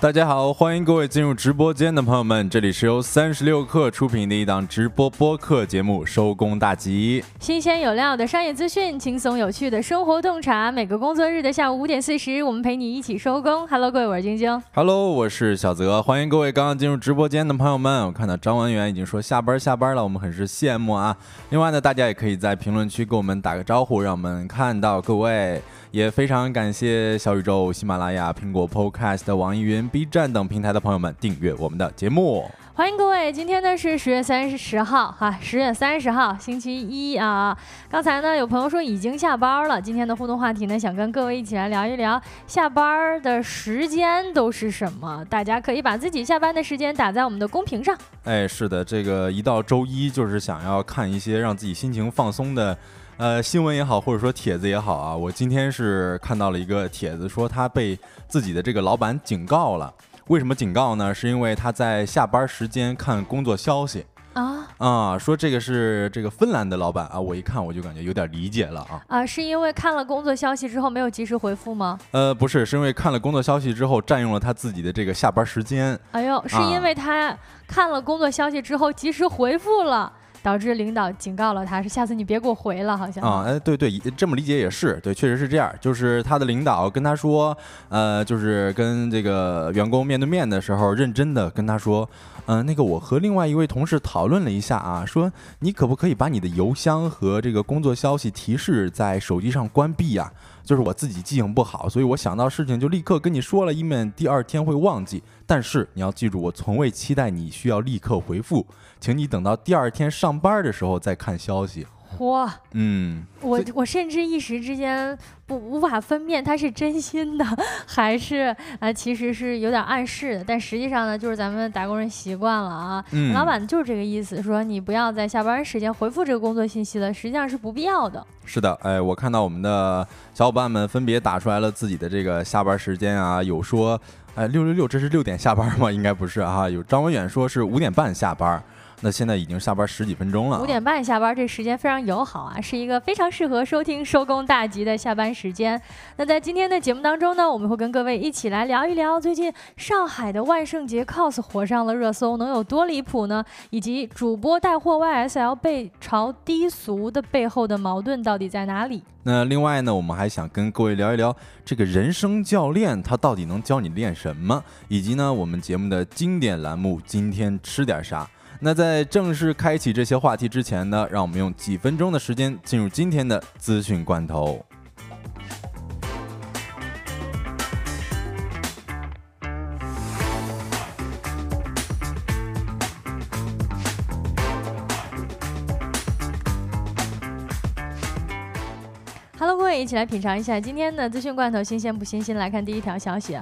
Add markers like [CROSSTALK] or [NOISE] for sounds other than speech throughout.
大家好，欢迎各位进入直播间的朋友们，这里是由三十六氪出品的一档直播播客节目《收工大吉》，新鲜有料的商业资讯，轻松有趣的生活洞察。每个工作日的下午五点四十，我们陪你一起收工。Hello，各位，我是晶晶。Hello，我是小泽。欢迎各位刚刚进入直播间的朋友们。我看到张文元已经说下班下班了，我们很是羡慕啊。另外呢，大家也可以在评论区给我们打个招呼，让我们看到各位。也非常感谢小宇宙、喜马拉雅、苹果 Podcast、网易云、B 站等平台的朋友们订阅我们的节目。欢迎各位，今天呢是十月三十号，哈，十月三十号，星期一啊。刚才呢有朋友说已经下班了，今天的互动话题呢想跟各位一起来聊一聊下班的时间都是什么。大家可以把自己下班的时间打在我们的公屏上。哎，是的，这个一到周一就是想要看一些让自己心情放松的。呃，新闻也好，或者说帖子也好啊，我今天是看到了一个帖子，说他被自己的这个老板警告了。为什么警告呢？是因为他在下班时间看工作消息啊啊，说这个是这个芬兰的老板啊，我一看我就感觉有点理解了啊啊，是因为看了工作消息之后没有及时回复吗？呃，不是，是因为看了工作消息之后占用了他自己的这个下班时间。哎呦，是因为他看了工作消息之后及时回复了。导致领导警告了他，是下次你别给我回了，好像啊，哎，对对，这么理解也是对，确实是这样。就是他的领导跟他说，呃，就是跟这个员工面对面的时候，认真的跟他说，嗯，那个我和另外一位同事讨论了一下啊，说你可不可以把你的邮箱和这个工作消息提示在手机上关闭呀？就是我自己记性不好，所以我想到事情就立刻跟你说了，以免第二天会忘记。但是你要记住，我从未期待你需要立刻回复，请你等到第二天上班的时候再看消息。嚯，嗯，我我甚至一时之间不无法分辨他是真心的还是啊，其实是有点暗示的。但实际上呢，就是咱们打工人习惯了啊，老板就是这个意思，说你不要在下班时间回复这个工作信息了，实际上是不必要的。是的，哎，我看到我们的小伙伴们分别打出来了自己的这个下班时间啊，有说，哎，六六六，这是六点下班吗？应该不是啊，有张文远说是五点半下班。那现在已经下班十几分钟了，五点半下班，这时间非常友好啊，是一个非常适合收听收工大吉的下班时间。那在今天的节目当中呢，我们会跟各位一起来聊一聊最近上海的万圣节 cos 火上了热搜，能有多离谱呢？以及主播带货 YSL 被嘲低俗的背后的矛盾到底在哪里？那另外呢，我们还想跟各位聊一聊这个人生教练他到底能教你练什么，以及呢我们节目的经典栏目今天吃点啥。那在正式开启这些话题之前呢，让我们用几分钟的时间进入今天的资讯罐头。Hello，各位，一起来品尝一下今天的资讯罐头新鲜不新鲜？来看第一条消息。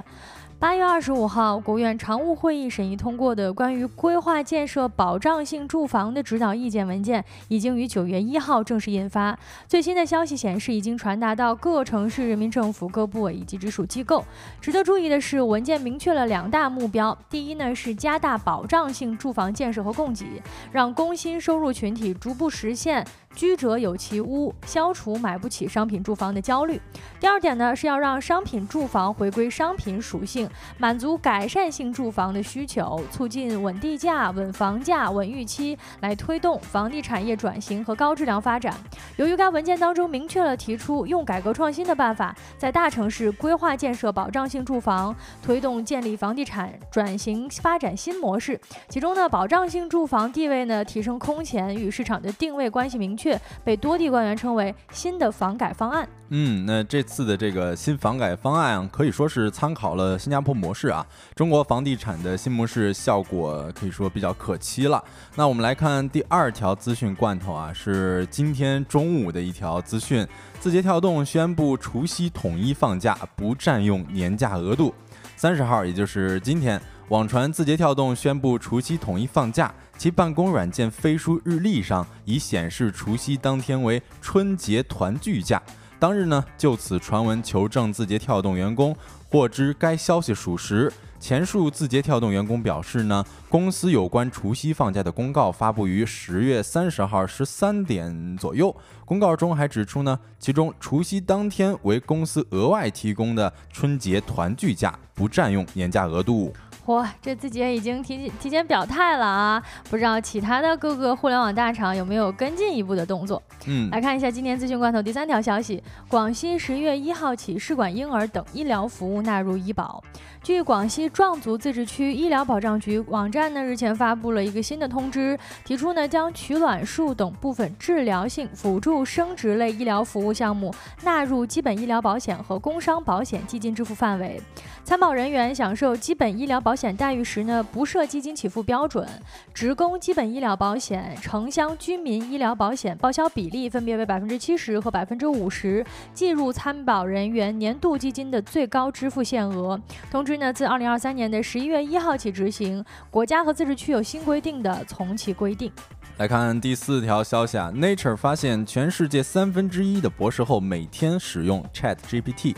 八月二十五号，国务院常务会议审议通过的关于规划建设保障性住房的指导意见文件，已经于九月一号正式印发。最新的消息显示，已经传达到各城市人民政府各部委以及直属机构。值得注意的是，文件明确了两大目标：第一呢是加大保障性住房建设和供给，让工薪收入群体逐步实现。居者有其屋，消除买不起商品住房的焦虑。第二点呢，是要让商品住房回归商品属性，满足改善性住房的需求，促进稳地价、稳房价、稳预期，来推动房地产业转型和高质量发展。由于该文件当中明确了提出用改革创新的办法，在大城市规划建设保障性住房，推动建立房地产转型发展新模式。其中呢，保障性住房地位呢提升空前，与市场的定位关系明确。被多地官员称为新的房改方案。嗯，那这次的这个新房改方案可以说是参考了新加模式啊。中国房地产的新模式效果可以说比较可期了。那我们来看第二条资讯罐头啊，是今天中午的一条资讯：字节跳动宣布除夕统一放假，不占用年假额度。三十号，也就是今天，网传字节跳动宣布除夕统一放假。其办公软件飞书日历上已显示除夕当天为春节团聚假。当日呢，就此传闻求证字节跳动员工，获知该消息属实。前述字节跳动员工表示呢，公司有关除夕放假的公告发布于十月三十号十三点左右。公告中还指出呢，其中除夕当天为公司额外提供的春节团聚假，不占用年假额度。嚯，这字节已经提提前表态了啊！不知道其他的各个互联网大厂有没有跟进一步的动作？嗯，来看一下今天资讯罐头第三条消息：广西十月一号起，试管婴儿等医疗服务纳入医保。据广西壮族自治区医疗保障局网站呢，日前发布了一个新的通知，提出呢将取卵术等部分治疗性辅助生殖类医疗服务项目纳入基本医疗保险和工伤保险基金支付范围。参保人员享受基本医疗保险待遇时呢，不设基金起付标准，职工基本医疗保险、城乡居民医疗保险报销比例分别为百分之七十和百分之五十，计入参保人员年度基金的最高支付限额。通知呢，自二零二三年的十一月一号起执行，国家和自治区有新规定的从其规定。来看第四条消息啊，Nature 发现全世界三分之一的博士后每天使用 Chat GPT。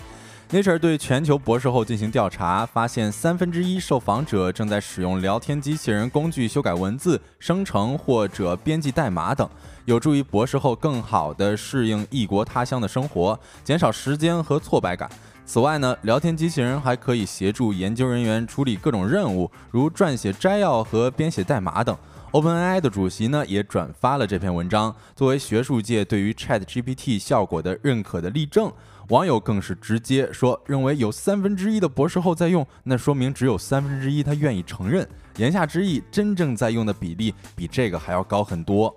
Nature 对全球博士后进行调查，发现三分之一受访者正在使用聊天机器人工具修改文字、生成或者编辑代码等，有助于博士后更好地适应异国他乡的生活，减少时间和挫败感。此外呢，聊天机器人还可以协助研究人员处理各种任务，如撰写摘要和编写代码等。OpenAI 的主席呢也转发了这篇文章，作为学术界对于 ChatGPT 效果的认可的例证。网友更是直接说，认为有三分之一的博士后在用，那说明只有三分之一他愿意承认。言下之意，真正在用的比例比这个还要高很多。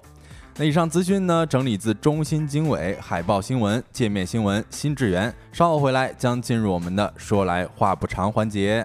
那以上资讯呢，整理自中新经纬、海报新闻、界面新闻、新智源。稍后回来将进入我们的说来话不长环节。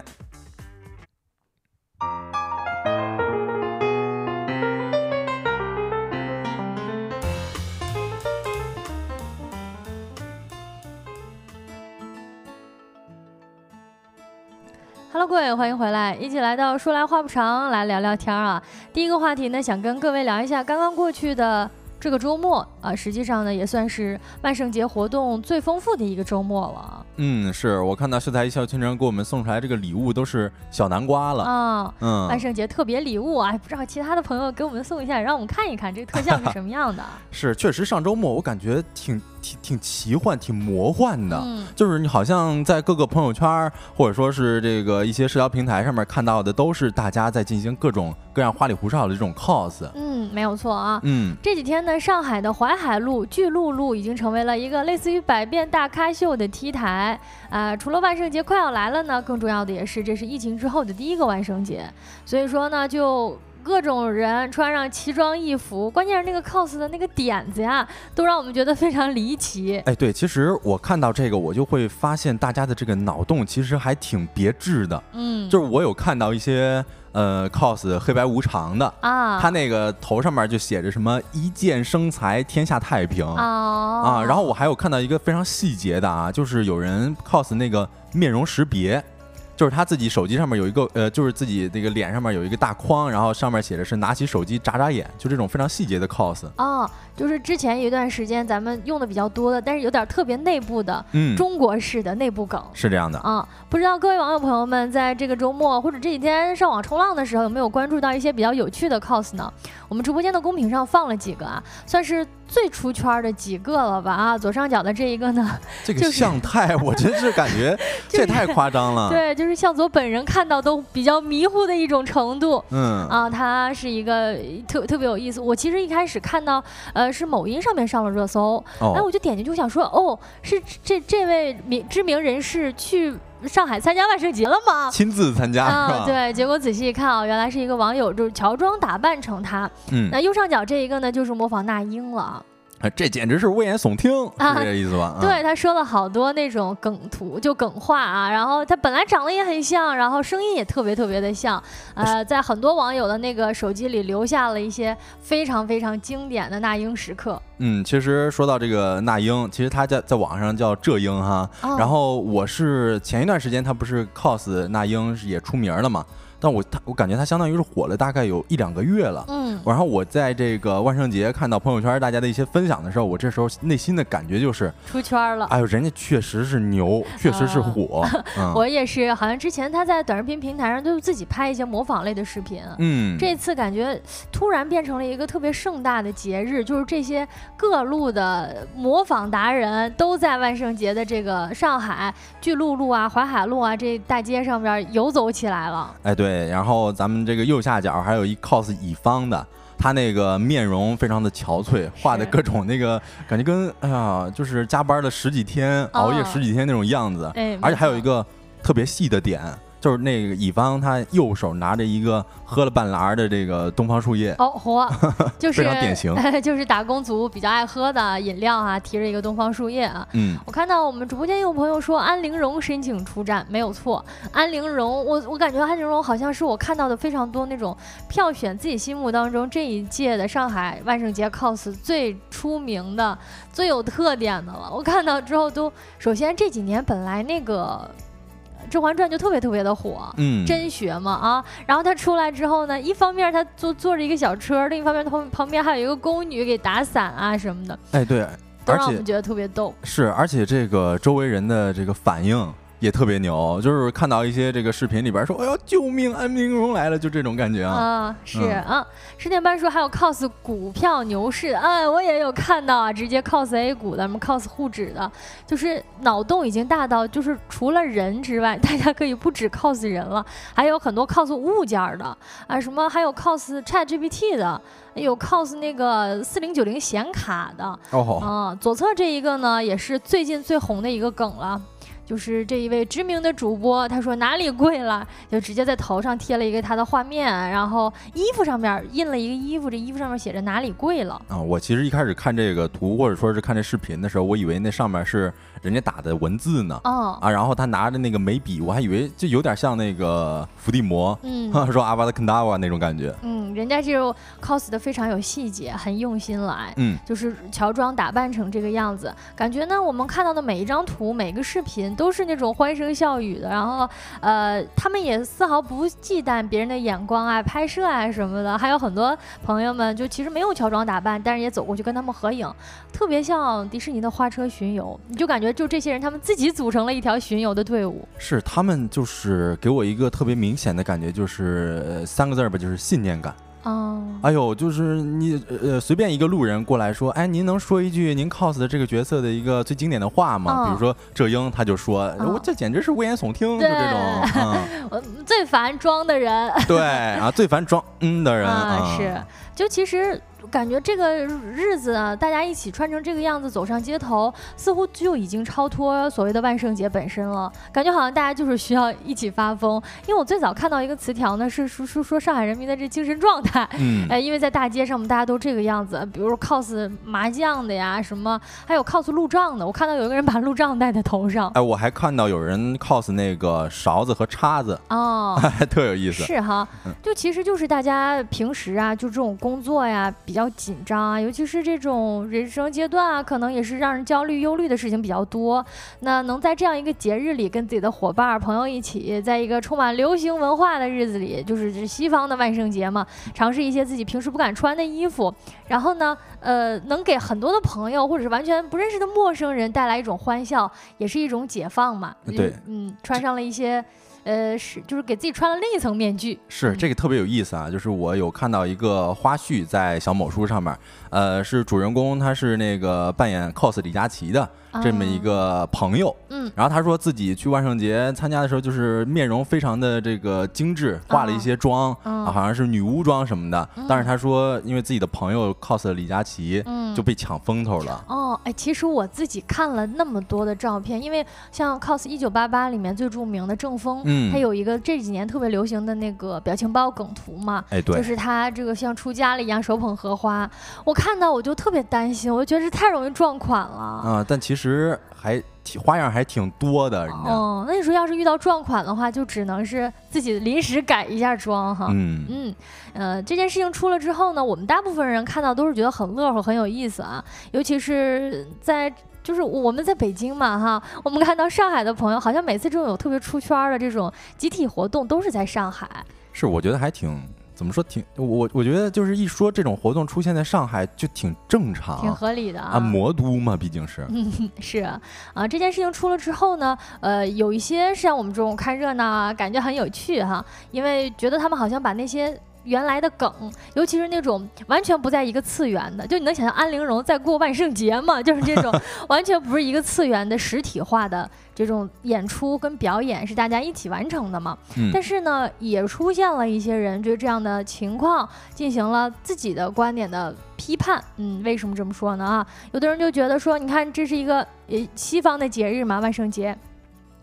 Hello，各位，欢迎回来，一起来到说来话不长，来聊聊天啊。第一个话题呢，想跟各位聊一下刚刚过去的这个周末啊，实际上呢，也算是万圣节活动最丰富的一个周末了。嗯，是我看到秀才一笑倾城给我们送出来这个礼物都是小南瓜了啊。嗯，万圣节特别礼物啊，不知道其他的朋友给我们送一下，让我们看一看这个特效是什么样的。[LAUGHS] 是，确实上周末我感觉挺。挺挺奇幻，挺魔幻的，嗯，就是你好像在各个朋友圈或者说是这个一些社交平台上面看到的，都是大家在进行各种各样花里胡哨的这种 cos。嗯，没有错啊。嗯，这几天呢，上海的淮海路巨鹿路已经成为了一个类似于百变大咖秀的 T 台啊。除了万圣节快要来了呢，更重要的也是这是疫情之后的第一个万圣节，所以说呢就。各种人穿上奇装异服，关键是那个 cos 的那个点子呀，都让我们觉得非常离奇。哎，对，其实我看到这个，我就会发现大家的这个脑洞其实还挺别致的。嗯，就是我有看到一些呃 cos 黑白无常的啊，他那个头上面就写着什么“一剑生财，天下太平”啊啊，然后我还有看到一个非常细节的啊，就是有人 cos 那个面容识别。就是他自己手机上面有一个呃，就是自己那个脸上面有一个大框，然后上面写着是拿起手机眨眨眼，就这种非常细节的 cos。哦，就是之前一段时间咱们用的比较多的，但是有点特别内部的，嗯，中国式的内部梗是这样的啊。不知道各位网友朋友们在这个周末或者这几天上网冲浪的时候，有没有关注到一些比较有趣的 cos 呢？我们直播间的公屏上放了几个啊，算是最出圈的几个了吧？啊，左上角的这一个呢，这个向太，我真是感觉 [LAUGHS] 这也太夸张了。[LAUGHS] 对，就是向佐本人看到都比较迷糊的一种程度。嗯啊，他是一个特特别有意思。我其实一开始看到，呃，是某音上面上了热搜，哎，我就点进去我想说，哦，是这这位名知名人士去。上海参加万圣节了吗？亲自参加啊？对，结果仔细一看啊，原来是一个网友就是乔装打扮成他。嗯，那右上角这一个呢，就是模仿那英了。这简直是危言耸听，是这意思吧？[LAUGHS] 对，他说了好多那种梗图，就梗话啊。然后他本来长得也很像，然后声音也特别特别的像。呃，在很多网友的那个手机里留下了一些非常非常经典的那英时刻。嗯，其实说到这个那英，其实他在在网上叫浙英哈。哦然后我是前一段时间他不是 cos 那英也出名了嘛，但我他我感觉他相当于是火了大概有一两个月了。嗯，然后我在这个万圣节看到朋友圈大家的一些分享的时候，我这时候内心的感觉就是，出圈了。哎呦，人家确实是牛，确实是火。[LAUGHS] 嗯我也是，好像之前他在短视频平台上都自己拍一些模仿类的视频。嗯，这次感觉突然变成了一个特别盛大的节日，就是这些各路的模仿达人都在万圣节的这个上海巨鹿路啊、淮海路啊这大街上边游走起来了。哎对，然后咱们这个右下角还有一 cos 乙方的。他那个面容非常的憔悴，画的各种那个感觉跟哎呀，就是加班了十几天，熬夜哦十几天那种样子。哎，而且还有一个特别细的点，就是那个乙方他右手拿着一个喝了半拉儿的这个东方树叶。哦，嚯，[LAUGHS] 就是非常典型 [LAUGHS] 就是打工族比较爱喝的饮料啊，提着一个东方树叶啊。嗯，我看到我们直播间有朋友说安陵容申请出战，没有错。安陵容，我我感觉安陵容好像是我看到的非常多那种票选自己心目当中这一届的上海万圣节 cos 最出名的、最有特点的了。我看到之后都，首先这几年本来那个《甄嬛传》就特别特别的火，嗯，真学嘛啊，然后他出来之后呢，一方面他坐坐着一个小车，另一方面他旁旁边还有一个宫女给打伞啊什么的，哎对，而且都让我们觉得特别逗。是，而且这个周围人的这个反应也特别牛，就是看到一些这个视频里边说，哎呦救命，安陵容来了，就这种感觉啊。啊，是嗯啊，十点半说还有 cos 股票牛市，哎，我也有看到啊，直接 cos A 股的，什么 cos 沪指的，就是脑洞已经大到，就是除了人之外，大家可以不止 cos 人了，还有很多 cos 物件的啊，什么还有 cos ChatGPT 的，有 cos 那个四零九零显卡的，哦，啊，左侧这一个呢，也是最近最红的一个梗了。就是这一位知名的主播，他说哪里贵了，就直接在头上贴了一个他的画面，然后衣服上面印了一个衣服，这衣服上面写着哪里贵了。啊，我其实一开始看这个图或者说是看这视频的时候，我以为那上面是人家打的文字呢。哦，啊，然后他拿着那个眉笔，我还以为就有点像那个伏地魔，嗯 [LAUGHS] 说阿巴达肯达瓦那种感觉。嗯，人家这种 cos 的非常有细节，很用心来。嗯，就是乔装打扮成这个样子，感觉呢，我们看到的每一张图、每个视频都是那种欢声笑语的，然后呃，他们也丝毫不忌惮别人的眼光啊、拍摄啊什么的。还有很多朋友们就其实没有乔装打扮，但是也走过去跟他们合影，特别像迪士尼的花车巡游，你就感觉就这些人他们自己组成了一条巡游的队伍。是他们就是给我一个特别明显的感觉，就是三个字儿吧，就是信念感。哦，哎呦，就是你呃随便一个路人过来说，哎，您能说一句您 cos 的这个角色的一个最经典的话吗？嗯比如说这英，他就说，嗯我这简直是危言耸听，就这种，嗯，[LAUGHS] 我最烦装的人。[LAUGHS] 对啊，最烦装嗯的人啊，是，就其实感觉这个日子啊，大家一起穿成这个样子走上街头，似乎就已经超脱所谓的万圣节本身了。感觉好像大家就是需要一起发疯。因为我最早看到一个词条呢，是说说说上海人民的这精神状态。嗯，哎，因为在大街上，我们大家都这个样子，比如 cos 麻将的呀，什么，还有 cos 路障的。我看到有一个人把路障戴在头上，哎，我还看到有人 cos 那个勺子和叉子，哦，[LAUGHS] 特有意思。是哈嗯，就其实就是大家平时啊，就这种工作呀比较紧张啊，尤其是这种人生阶段啊，可能也是让人焦虑、忧虑的事情比较多。那能在这样一个节日里，跟自己的伙伴儿、朋友一起，在一个充满流行文化的日子里，就是这西方的万圣节嘛，尝试一些自己平时不敢穿的衣服，然后呢，呃，能给很多的朋友或者是完全不认识的陌生人带来一种欢笑，也是一种解放嘛。对嗯，穿上了一些。呃，是就是给自己穿了另一层面具，是这个特别有意思啊，就是我有看到一个花絮在小某书上面，呃，是主人公他是那个扮演 cos 李佳琦的这么一啊。个朋友，嗯。然后他说自己去万圣节参加的时候，就是面容非常的这个精致，化了一些妆，嗯啊，好像是女巫妆什么的。嗯。但是他说，因为自己的朋友 cos 了李佳琦，嗯。就被抢风头了。哦，哎，其实我自己看了那么多的照片，因为像 cos 一九八八里面最著名的郑峰，嗯。他有一个这几年特别流行的那个表情包梗图嘛，哎，对，就是他这个像出家了一样手捧荷花，我看到我就特别担心，我就觉得这太容易撞款了。啊、但其实还挺花样还挺多的，人家。哦，那你说要是遇到撞款的话，就只能是自己临时改一下妆哈。嗯嗯，呃，这件事情出了之后呢，我们大部分人看到都是觉得很乐呵、很有意思啊，尤其是在。就是我们在北京嘛，哈，我们看到上海的朋友，好像每次这种有特别出圈的这种集体活动，都是在上海。是，我觉得还挺怎么说，挺我我觉得就是一说这种活动出现在上海，就挺正常，挺合理的啊。魔都嘛，毕竟是。[LAUGHS] 是啊，这件事情出了之后呢，呃，有一些像我们这种看热闹啊，感觉很有趣哈，因为觉得他们好像把那些。原来的梗，尤其是那种完全不在一个次元的，就你能想象安陵容在过万圣节吗？[LAUGHS] 就是这种 [LAUGHS] 完全不是一个次元的实体化的这种演出跟表演是大家一起完成的嘛？但是呢，也出现了一些人对这样的情况进行了自己的观点的批判。嗯，为什么这么说呢？啊，有的人就觉得说，你看这是一个呃西方的节日嘛，万圣节。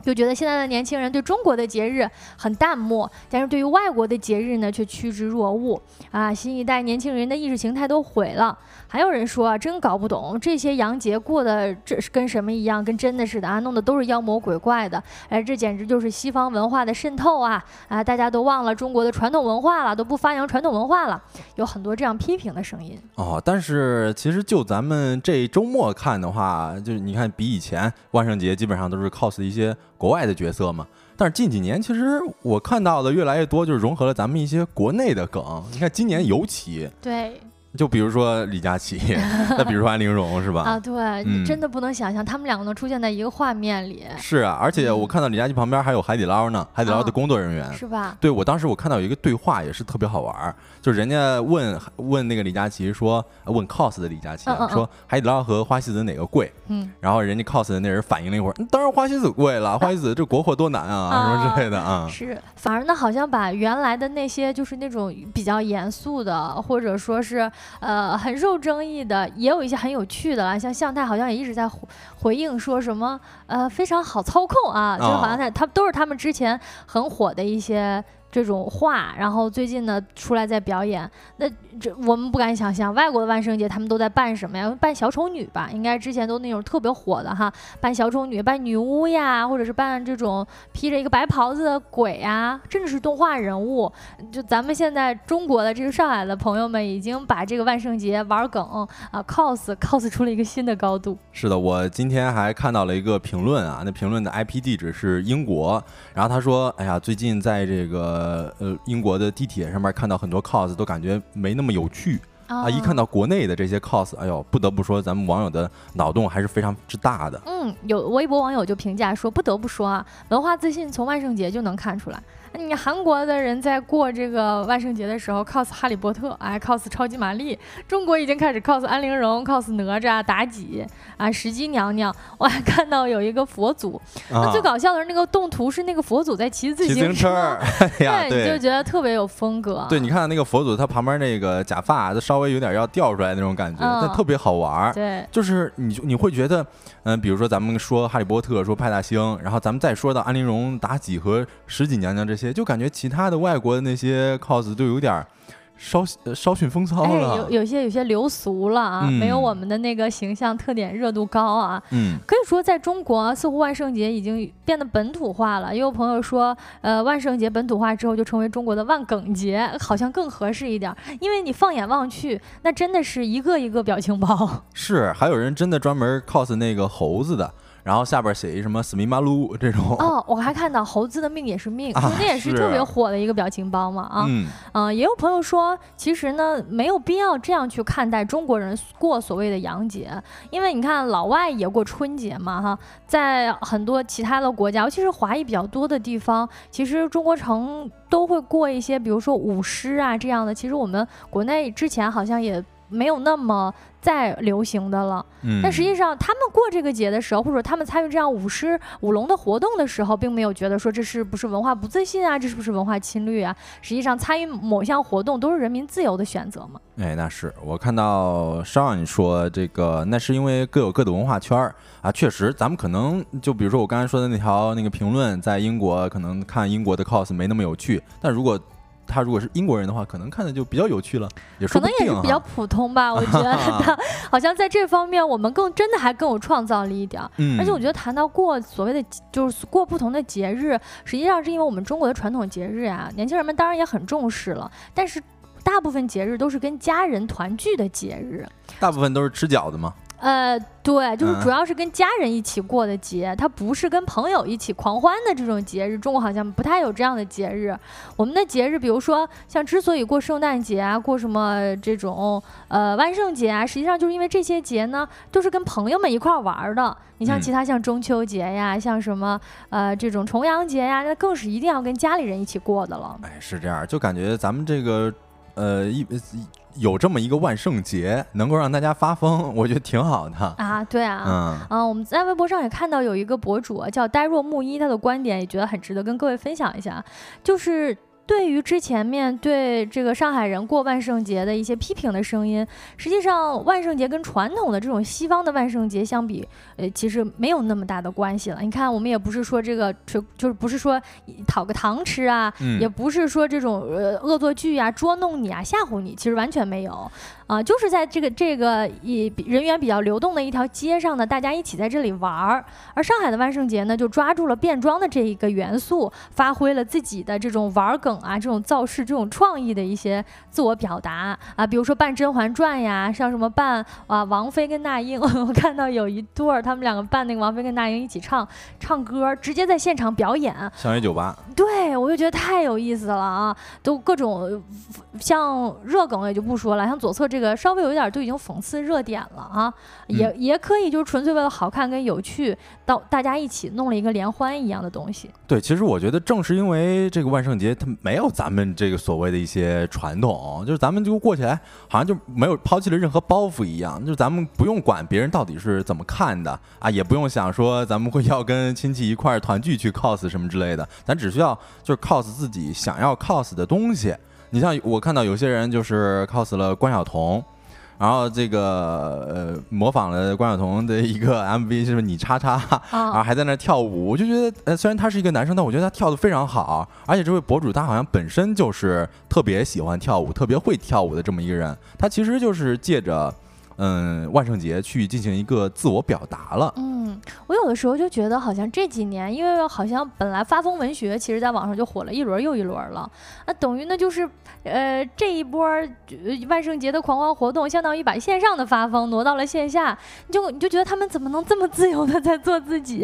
就觉得现在的年轻人对中国的节日很淡漠，但是对于外国的节日呢却趋之若鹜啊！新一代年轻人的意识形态都毁了。还有人说啊，真搞不懂这些洋节过的这是跟什么一样，跟真的似的啊，弄得都是妖魔鬼怪的。哎，这简直就是西方文化的渗透啊！啊，大家都忘了中国的传统文化了，都不发扬传统文化了，有很多这样批评的声音。哦，但是其实就咱们这周末看的话，就是你看比以前万圣节基本上都是 cos 一些。国外的角色嘛，但是近几年其实我看到的越来越多，就是融合了咱们一些国内的梗。你看今年尤其对。就比如说李佳琦，[LAUGHS] 那比如说安陵容，是吧？啊，对，真的不能想象他们两个能出现在一个画面里。是啊，而且我看到李佳琦旁边还有海底捞呢，海底捞的工作人员，是吧？对，我当时我看到有一个对话也是特别好玩，就是人家问问那个李佳琦说，问 cos 的李佳琦说海底捞和花西子哪个贵？嗯，然后人家 cos 的那人反应了一会儿，当然花西子贵了，花西子这国货多难啊，什么之类的啊。是，反而呢，好像把原来的那些就是那种比较严肃的，或者说是。呃，很受争议的，也有一些很有趣的啊，像向太好像也一直在回回应说什么，呃，非常好操控啊，就好像他他都是他们之前很火的一些。这种话，然后最近呢出来在表演，那这我们不敢想象，外国的万圣节他们都在扮什么呀？扮小丑女吧，应该之前都那种特别火的哈，扮小丑女、扮女巫呀，或者是扮这种披着一个白袍子的鬼呀，甚至是动画人物。就咱们现在中国的这个上海的朋友们，已经把这个万圣节玩梗啊，cos cos 出了一个新的高度。是的，我今天还看到了一个评论啊，那评论的 IP 地址是英国，然后他说，哎呀，最近在这个。呃呃，英国的地铁上面看到很多 cos 都感觉没那么有趣啊！一看到国内的这些 cos，哎呦，不得不说咱们网友的脑洞还是非常之大的。嗯，有微博网友就评价说，不得不说啊，文化自信从万圣节就能看出来。你韩国的人在过这个万圣节的时候 cos 哈利波特，哎，cos 超级玛丽；中国已经开始 cos 安陵容、cos 哪吒、妲己啊，石矶娘娘。我还看到有一个佛祖，那最搞笑的是那个动图是那个佛祖在骑自行车，[LAUGHS] 对，你就觉得特别有风格。对，你看那个佛祖，他旁边那个假发，都稍微有点要掉出来那种感觉，但特别好玩。对，就是你你会觉得，嗯，比如说咱们说哈利波特，说派大星，然后咱们再说到安陵容、妲己和石矶娘娘这些。就感觉其他的外国的那些 cos 都有点儿稍稍逊风骚了，有有些有些流俗了啊，没有我们的那个形象特点热度高啊。嗯，可以说在中国，似乎万圣节已经变得本土化了。也有朋友说，呃，万圣节本土化之后就成为中国的万梗节，好像更合适一点。因为你放眼望去，那真的是一个一个表情包。[LAUGHS] 是，还有人真的专门 cos 那个猴子的。然后下边写一什么“死命马路 [LAUGHS] ”这种。哦，我还看到猴子的命也是命，那也是特别火的一个表情包嘛啊，嗯，也有朋友说，其实呢没有必要这样去看待中国人过所谓的洋节，因为你看老外也过春节嘛哈，在很多其他的国家，尤其是华裔比较多的地方，其实中国城都会过一些，比如说舞狮啊这样的，其实我们国内之前好像也没有那么。再流行的了，但实际上他们过这个节的时候，或者他们参与这样舞狮舞龙的活动的时候，并没有觉得说这是不是文化不自信啊，这是不是文化侵略啊？实际上参与某项活动都是人民自由的选择嘛。哎，那是我看到上说这个，那是因为各有各的文化圈儿啊。确实，咱们可能就比如说我刚才说的那条那个评论，在英国可能看英国的 cos 没那么有趣，但如果他如果是英国人的话，可能看的就比较有趣了，也可能也是比较普通吧。我觉得 [LAUGHS] 好像在这方面我们更真的还更有创造力一点。嗯，而且我觉得谈到过所谓的就是过不同的节日，实际上是因为我们中国的传统节日啊，年轻人们当然也很重视了，但是大部分节日都是跟家人团聚的节日。大部分都是吃饺子嘛。呃，对，就是嗯主要是跟家人一起过的节，它不是跟朋友一起狂欢的这种节日。中国好像不太有这样的节日。我们的节日，比如说像之所以过圣诞节啊，过什么这种呃万圣节啊，实际上就是因为这些节呢都是跟朋友们一块儿玩儿的。你像嗯其他像中秋节呀，像什么呃这种重阳节呀，那更是一定要跟家里人一起过的了。哎，是这样，就感觉咱们这个呃一有这么一个万圣节，能够让大家发疯，我觉得挺好的。啊，对啊。嗯嗯，我们在微博上也看到有一个博主啊叫呆若木一，他的观点也觉得很值得跟各位分享一下，就是。对于之前面对这个上海人过万圣节的一些批评的声音，实际上万圣节跟传统的这种西方的万圣节相比，呃，其实没有那么大的关系了。你看，我们也不是说这个就就是不是说讨个糖吃啊，嗯，也不是说这种呃恶作剧啊、捉弄你啊、吓唬你，其实完全没有啊、就是在这个这个以比人员比较流动的一条街上呢，大家一起在这里玩儿。而上海的万圣节呢，就抓住了变装的这一个元素，发挥了自己的这种玩梗啊、这种造势、这种创意的一些自我表达啊，比如说扮《甄嬛传》呀，像什么扮啊王菲跟那英，[LAUGHS] 我看到有一对儿，他们两个扮那个王菲跟那英一起唱唱歌，直接在现场表演。相约酒吧，对，我就觉得太有意思了啊！都各种呃像热梗也就不说了，像左侧这个稍微有一点都已经讽刺热点了啊，也也可以就是纯粹为了好看跟有趣，到大家一起弄了一个联欢一样的东西。对，其实我觉得正是因为这个万圣节，它没有咱们这个所谓的一些传统，就是咱们就过起来好像就没有抛弃了任何包袱一样，就是咱们不用管别人到底是怎么看的啊，也不用想说咱们会要跟亲戚一块儿团聚去 cos 什么之类的，咱只需要就是 cos 自己想要 cos 的东西。你像我看到有些人就是 cos 了关晓彤。然后这个呃模仿了关晓彤的一个 MV，就是你叉叉，[LAUGHS] 然后啊，还在那儿跳舞，我就觉得，呃，虽然他是一个男生，但我觉得他跳的非常好，而且这位博主他好像本身就是特别喜欢跳舞、特别会跳舞的这么一个人，他其实就是借着，嗯，万圣节去进行一个自我表达了。嗯，我有的时候就觉得好像这几年，因为好像本来发疯文学其实在网上就火了一轮又一轮了，那等于呢就是，呃，这一波呃万圣节的狂欢活动，相当于把线上的发疯挪到了线下，你就你就觉得他们怎么能这么自由的在做自己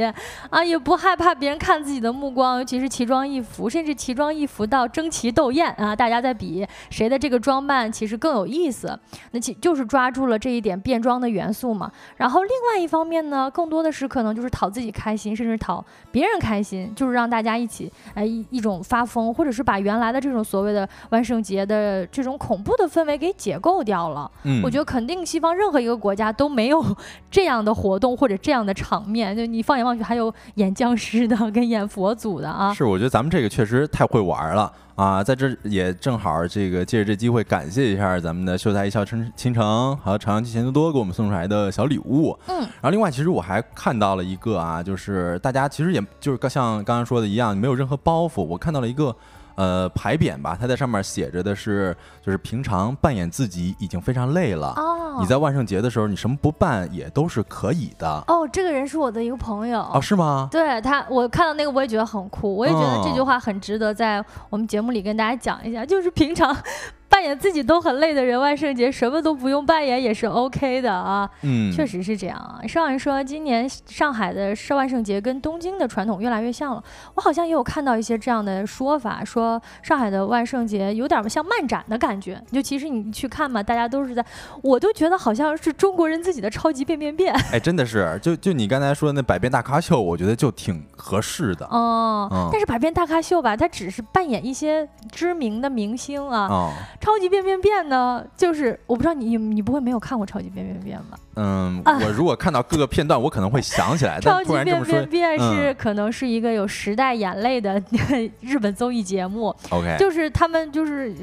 啊，也不害怕别人看自己的目光，尤其是奇装异服，甚至奇装异服到争奇斗艳啊，大家在比谁的这个装扮其实更有意思，那其就是抓住了这一点变装的元素嘛。然后另外一方面呢，更多的是可能就是讨自己开心，甚至讨别人开心，就是让大家一起哎一一种发疯，或者是把原来的这种所谓的万圣节的这种恐怖的氛围给解构掉了。嗯，我觉得肯定西方任何一个国家都没有 [LAUGHS] 这样的活动或者这样的场面。就你放眼望去，还有演僵尸的跟演佛祖的啊。是，我觉得咱们这个确实太会玩了啊！在这也正好这个借着这机会感谢一下咱们的秀才一笑倾倾城和朝阳区钱多多给我们送出来的小礼物。嗯，然后另外其实我还看到了一个啊，就是大家其实也就是刚像刚刚说的一样，没有任何包袱。我看到了一个。呃，牌匾吧，它在上面写着的是，就是平常扮演自己已经非常累了，哦，你在万圣节的时候，你什么不扮也都是可以的。哦，这个人是我的一个朋友。哦，是吗？对他，我看到那个我也觉得很酷，我也觉得这句哦话很值得在我们节目里跟大家讲一下。就是平常扮演自己都很累的人，万圣节什么都不用扮演也是 OK 的啊，嗯，确实是这样啊。上一说今年上海的是万圣节跟东京的传统越来越像了，我好像也有看到一些这样的说法，说上海的万圣节有点像漫展的感觉。就其实你去看嘛，大家都是在，我都觉得好像是中国人自己的超级变变变。哎，真的是，就就你刚才说的那百变大咖秀，我觉得就挺合适的。哦，嗯但是百变大咖秀吧，它只是扮演一些知名的明星啊。哦，超级变变变呢，就是我不知道你你你不会没有看过超级变变变吧？嗯，啊。我如果看到各个片段，我可能会想起来，[LAUGHS] 超级变变变是、嗯可能是一个有时代眼泪的 [LAUGHS] 日本综艺节目，，OK，就是他们就是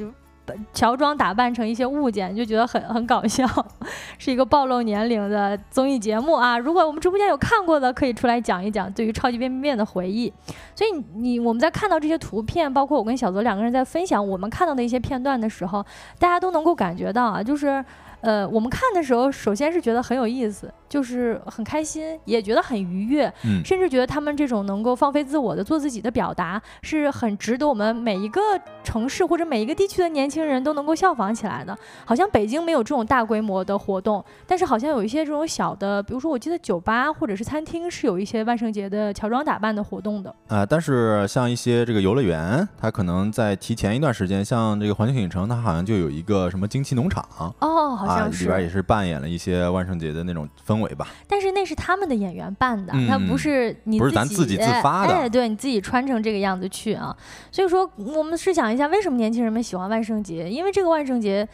乔装打扮成一些物件，就觉得很很搞笑，[LAUGHS] 是一个暴露年龄的综艺节目啊。如果我们直播间有看过的，可以出来讲一讲对于超级变变变的回忆。所以你我们在看到这些图片，包括我跟小泽两个人在分享我们看到的一些片段的时候，大家都能够感觉到啊，就是呃，我们看的时候，首先是觉得很有意思。就是很开心，也觉得很愉悦，嗯，甚至觉得他们这种能够放飞自我的做自己的表达，是很值得我们每一个城市或者每一个地区的年轻人都能够效仿起来的。好像北京没有这种大规模的活动，但是好像有一些这种小的，比如说我记得酒吧或者是餐厅是有一些万圣节的乔装打扮的活动的。啊，但是像一些这个游乐园，它可能在提前一段时间，像这个环球影城，它好像就有一个什么惊奇农场哦，好像是里边也是扮演了一些万圣节的那种氛围。吧，但是那是他们的演员扮的，他不是你不是咱自己自发的，哎，对你自己穿成这个样子去啊。所以说，我们试想一下，为什么年轻人们喜欢万圣节？因为这个万圣节。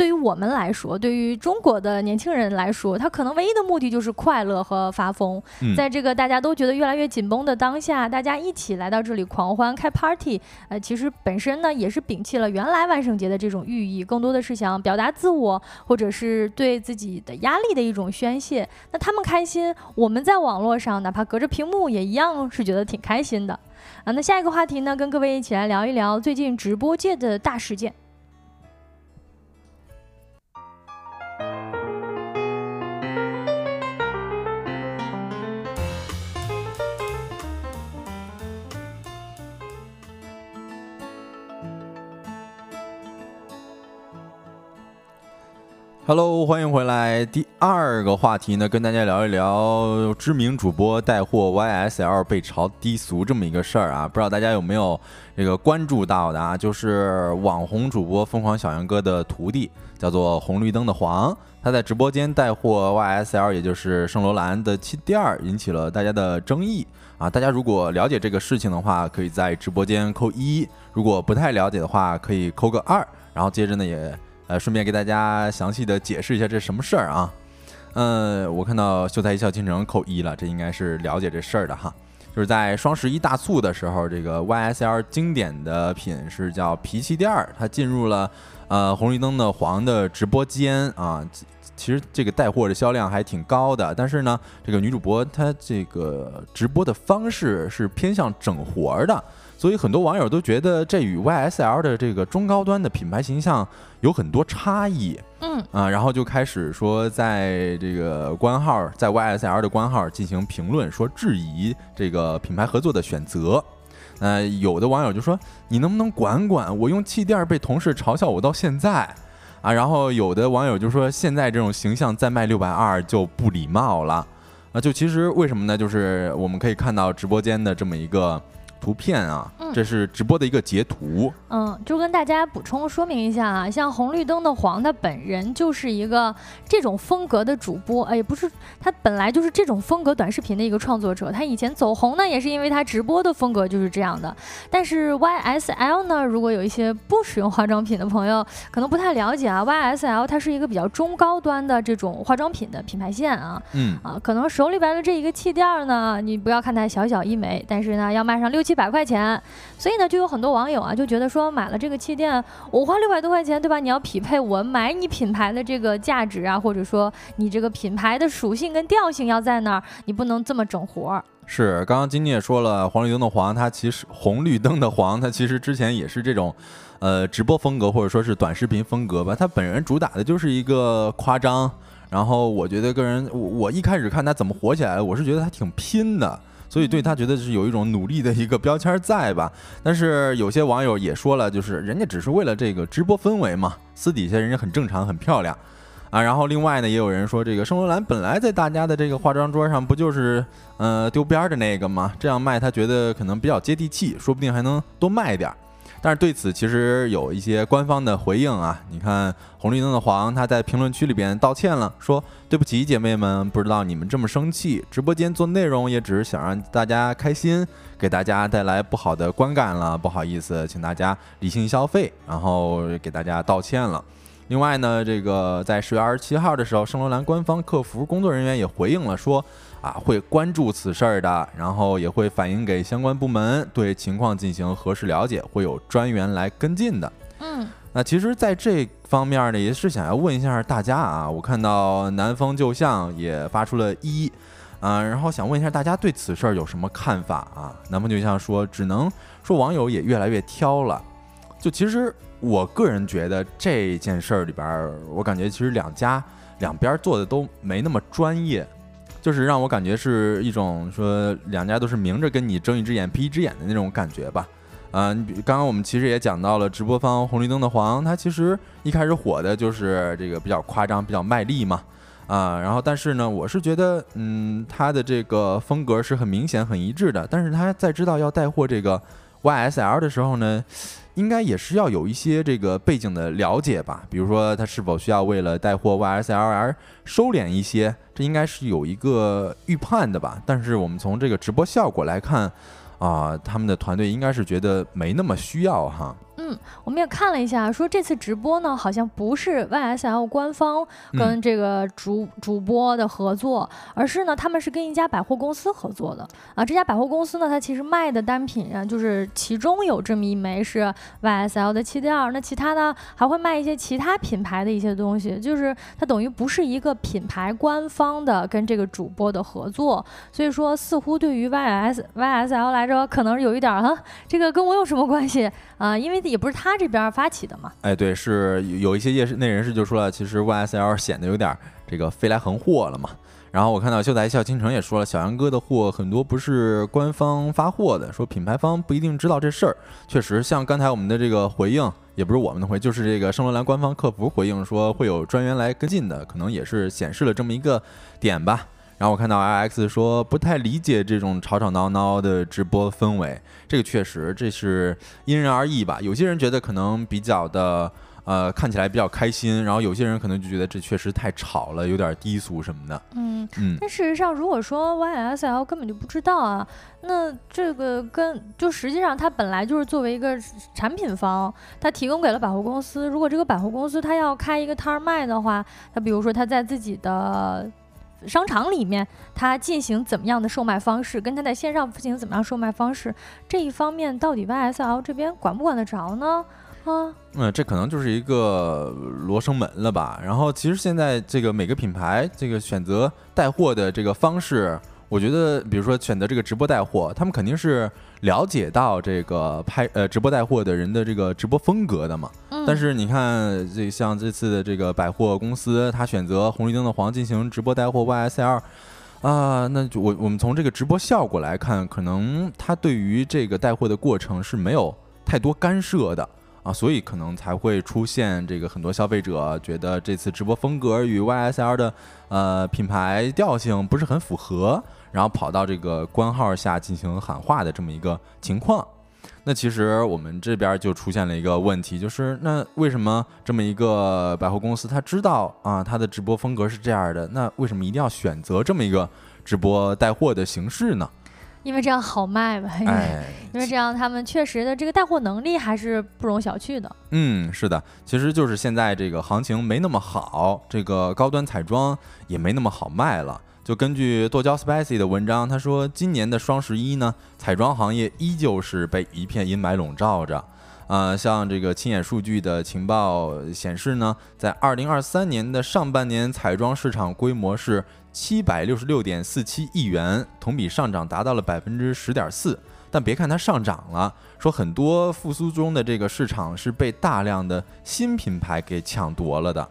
对于我们来说，对于中国的年轻人来说，他可能唯一的目的就是快乐和发疯。在这个大家都觉得越来越紧绷的当下，大家一起来到这里狂欢开 party，呃，其实本身呢也是摒弃了原来万圣节的这种寓意，更多的是想表达自我，或者是对自己的压力的一种宣泄。那他们开心，我们在网络上哪怕隔着屏幕也一样是觉得挺开心的。啊，那下一个话题呢，跟各位一起来聊一聊最近直播界的大事件。Hello，欢迎回来。第二个话题呢，跟大家聊一聊知名主播带货 YSL 被嘲低俗这么一个事儿啊。不知道大家有没有这个关注到的啊？就是网红主播疯狂小杨哥的徒弟，叫做红绿灯的黄，他在直播间带货 YSL，也就是圣罗兰的气垫儿，引起了大家的争议啊。大家如果了解这个事情的话，可以在直播间扣一；如果不太了解的话，可以扣个二。然后接着呢也。呃，顺便给大家详细的解释一下这什么事儿啊？嗯，我看到秀才一笑倾城扣一了，这应该是了解这事儿的哈。就是在双十一大促的时候，这个 YSL 经典的品是叫皮气垫，它进入了呃红绿灯的黄的直播间啊。其实这个带货的销量还挺高的，但是呢，这个女主播她这个直播的方式是偏向整活的。所以很多网友都觉得这与 YSL 的这个中高端的品牌形象有很多差异，嗯啊，然后就开始说在这个官号在 YSL 的官号进行评论，说质疑这个品牌合作的选择。呃，有的网友就说你能不能管管我用气垫被同事嘲笑我到现在啊？然后有的网友就说现在这种形象再卖六百二就不礼貌了啊！就其实为什么呢？就是我们可以看到直播间的这么一个。图片啊，这是直播的一个截图。嗯，就跟大家补充说明一下啊，像红绿灯的黄，他本人就是一个这种风格的主播，哎，不是，他本来就是这种风格短视频的一个创作者。他以前走红呢，也是因为他直播的风格就是这样的。但是 YSL 呢，如果有一些不使用化妆品的朋友，可能不太了解啊，YSL 它是一个比较中高端的这种化妆品的品牌线啊。嗯啊，可能手里边的这一个气垫呢，你不要看它小小一枚，但是呢，要卖上六七。七百块钱，所以呢，就有很多网友啊，就觉得说买了这个气垫，我花六百多块钱，对吧？你要匹配我买你品牌的这个价值啊，或者说你这个品牌的属性跟调性要在那儿，你不能这么整活儿。是，刚刚金妮也说了，黄绿灯的黄，它其实红绿灯的黄，它其实之前也是这种，呃，直播风格或者说是短视频风格吧。他本人主打的就是一个夸张，然后我觉得个人，我我一开始看他怎么火起来，我是觉得他挺拼的。所以对他觉得是有一种努力的一个标签在吧？但是有些网友也说了，就是人家只是为了这个直播氛围嘛，私底下人家很正常、很漂亮啊。然后另外呢，也有人说，这个圣罗兰本来在大家的这个化妆桌上不就是呃丢边的那个嘛？这样卖他觉得可能比较接地气，说不定还能多卖一点儿。但是对此其实有一些官方的回应啊，你看红绿灯的黄他在评论区里边道歉了，说对不起姐妹们，不知道你们这么生气，直播间做内容也只是想让大家开心，给大家带来不好的观感了，不好意思，请大家理性消费，然后给大家道歉了。另外呢，这个在十月二十七号的时候，圣罗兰官方客服工作人员也回应了，说啊会关注此事儿的，然后也会反映给相关部门，对情况进行核实了解，会有专员来跟进的。嗯，那其实，在这方面呢，也是想要问一下大家啊。我看到南风旧像也发出了一，啊，然后想问一下大家对此事儿有什么看法啊？南风旧像说，只能说网友也越来越挑了。就其实我个人觉得这件事儿里边，我感觉其实两家两边做的都没那么专业，就是让我感觉是一种说两家都是明着跟你睁一只眼闭一只眼的那种感觉吧。啊，你比刚刚我们其实也讲到了直播方红绿灯的黄，它其实一开始火的就是这个比较夸张、比较卖力嘛，啊，然后但是呢，我是觉得，嗯，它的这个风格是很明显、很一致的，但是他在知道要带货这个 YSL 的时候呢，应该也是要有一些这个背景的了解吧，比如说他是否需要为了带货 YSL 而收敛一些，这应该是有一个预判的吧，但是我们从这个直播效果来看。啊，他们的团队应该是觉得没那么需要哈。嗯，我们也看了一下，说这次直播呢，好像不是 YSL 官方跟这个主主播的合作，而是呢，他们是跟一家百货公司合作的啊。这家百货公司呢，它其实卖的单品啊，就是其中有这么一枚是 YSL 的气垫，那其他呢还会卖一些其他品牌的一些东西，就是它等于不是一个品牌官方的跟这个主播的合作，所以说似乎对于 YS YSL 来说，可能有一点哈，这个跟我有什么关系啊？因为也。不是他这边发起的吗？哎，对，是有一些业内人士就说了，其实 YSL 显得有点这个飞来横祸了嘛。然后我看到秀才笑倾城也说了，小杨哥的货很多不是官方发货的，说品牌方不一定知道这事儿。确实，像刚才我们的这个回应，也不是我们的回，就是这个圣罗兰官方客服回应说会有专员来跟进的，可能也是显示了这么一个点吧。然后我看到 i x 说不太理解这种吵吵闹闹的直播氛围，这个确实这是因人而异吧。有些人觉得可能比较的呃看起来比较开心，然后有些人可能就觉得这确实太吵了，有点低俗什么的。嗯嗯。但事实上，如果说 YSL 根本就不知道啊，那这个跟就实际上它本来就是作为一个产品方，它提供给了百货公司。如果这个百货公司它要开一个摊儿卖的话，它比如说它在自己的。商场里面，它进行怎么样的售卖方式，跟它在线上进行怎么样售卖方式，这一方面到底 YSL 这边管不管得着呢？啊，嗯，这可能就是一个罗生门了吧。然后，其实现在这个每个品牌这个选择带货的这个方式。我觉得，比如说选择这个直播带货，他们肯定是了解到这个拍呃直播带货的人的这个直播风格的嘛。嗯。但是你看，这像这次的这个百货公司，他选择红绿灯的黄进行直播带货 YSL，啊，那就我我们从这个直播效果来看，可能他对于这个带货的过程是没有太多干涉的啊，所以可能才会出现这个很多消费者觉得这次直播风格与 YSL 的呃品牌调性不是很符合。然后跑到这个官号下进行喊话的这么一个情况，那其实我们这边就出现了一个问题，就是那为什么这么一个百货公司，他知道啊，他的直播风格是这样的，那为什么一定要选择这么一个直播带货的形式呢？因为这样好卖吧？哎，[LAUGHS] 因为这样他们确实的这个带货能力还是不容小觑的。嗯，是的，其实就是现在这个行情没那么好，这个高端彩妆也没那么好卖了。就根据剁椒 spicy 的文章，他说今年的双十一呢，彩妆行业依旧是被一片阴霾笼罩着。啊，像这个亲眼数据的情报显示呢，在二零二三年的上半年，彩妆市场规模是七百六十六点四七亿元，同比上涨达到了百分之十点四。但别看它上涨了，说很多复苏中的这个市场是被大量的新品牌给抢夺了的。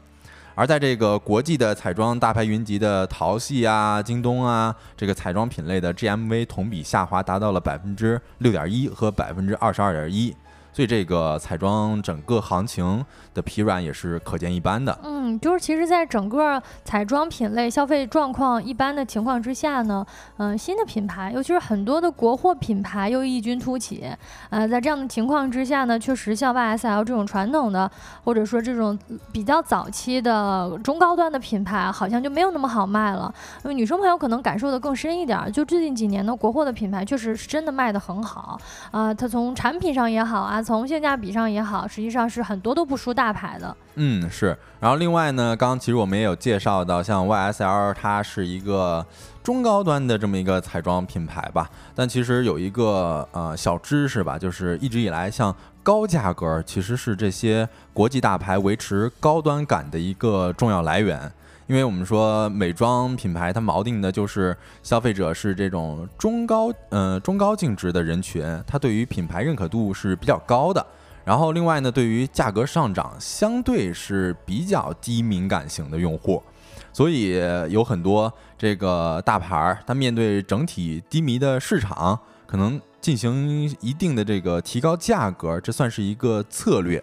而在这个国际的彩妆大牌云集的淘系啊、京东啊，这个彩妆品类的 GMV 同比下滑达到了百分之六点一和百分之二十二点一。所以这个彩妆整个行情的疲软也是可见一斑的。嗯，就是其实，在整个彩妆品类消费状况一般的情况之下呢，嗯，新的品牌，尤其是很多的国货品牌又异军突起。呃，在这样的情况之下呢，确实像 YSL 这种传统的，或者说这种比较早期的中高端的品牌，好像就没有那么好卖了。那么女生朋友可能感受的更深一点，就最近几年呢，国货的品牌确实是真的卖的很好啊，它从产品上也好啊。从性价比上也好，实际上是很多都不输大大牌的。嗯，是。然后另外呢，刚刚其实我们也有介绍到，像 YSL 它是一个中高端的这么一个彩妆品牌吧，但其实有一个呃小知识吧，就是一直以来像高价格其实是这些国际大牌维持高端感的一个重要来源。因为我们说美妆品牌它锚定的就是消费者是这种中高呃中高净值的人群，它对于品牌认可度是比较高的。然后另外呢，对于价格上涨相对是比较低敏感型的用户，所以有很多这个大牌儿，它面对整体低迷的市场，可能进行一定的这个提高价格，这算是一个策略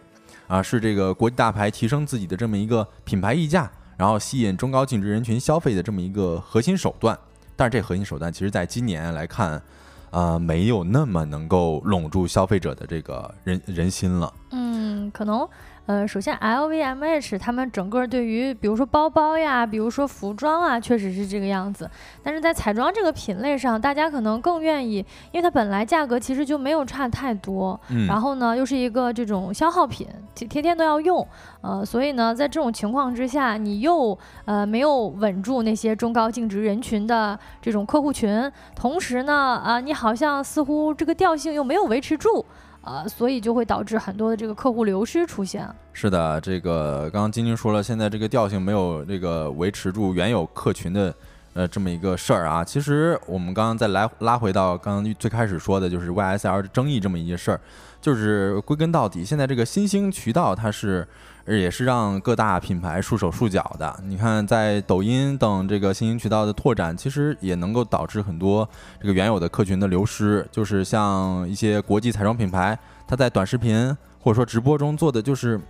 啊，是这个国际大牌提升自己的这么一个品牌溢价。然后吸引中高净值人群消费的这么一个核心手段，但是这核心手段其实在今年来看，啊，没有那么能够笼住消费者的这个人人心了。嗯，可能。呃，首先，LVMH 他们整个对于，比如说包包呀，比如说服装啊，确实是这个样子。但是在彩妆这个品类上，大家可能更愿意，因为它本来价格其实就没有差太多，嗯然后呢，又是一个这种消耗品，天天天都要用，呃，所以呢，在这种情况之下，你又呃没有稳住那些中高净值人群的这种客户群，同时呢，啊，你好像似乎这个调性又没有维持住。呃，所以就会导致很多的这个客户流失出现。是的，这个刚刚晶晶说了，现在这个调性没有这个维持住原有客群的呃这么一个事儿啊。其实我们刚刚再来拉回到刚刚最开始说的，就是 YSL 争议这么一件事儿，就是归根到底，现在这个新兴渠道它是。也是让各大品牌束手束脚的。你看，在抖音等这个新兴渠道的拓展，其实也能够导致很多这个原有的客群的流失。就是像一些国际彩妆品牌，它在短视频或者说直播中做的，就是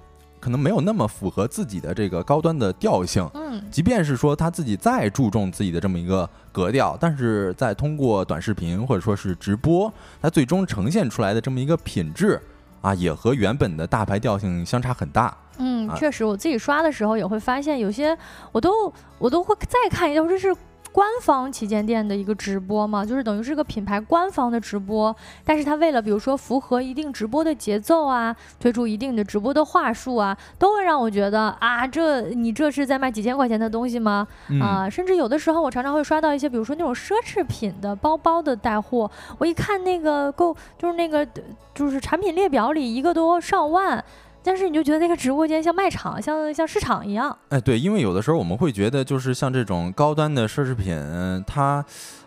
可能没有那么符合自己的这个高端的调性。嗯，即便是说他自己再注重自己的这么一个格调，但是在通过短视频或者说是直播，它最终呈现出来的这么一个品质啊，也和原本的大牌调性相差很大。嗯，确实，我自己刷的时候也会发现，有些我都我都会再看一下，这是官方旗舰店的一个直播嘛，就是等于是个品牌官方的直播，但是他为了比如说符合一定直播的节奏啊，推出一定的直播的话术啊，都会让我觉得啊，这你这是在卖几千块钱的东西吗？啊，甚至有的时候我常常会刷到一些，比如说那种奢侈品的包包的带货，我一看那个购就是那个就是产品列表里一个都上万。但是你就觉得那个直播间像卖场，像像市场一样。哎，对，因为有的时候我们会觉得，就是像这种高端的奢侈品，它，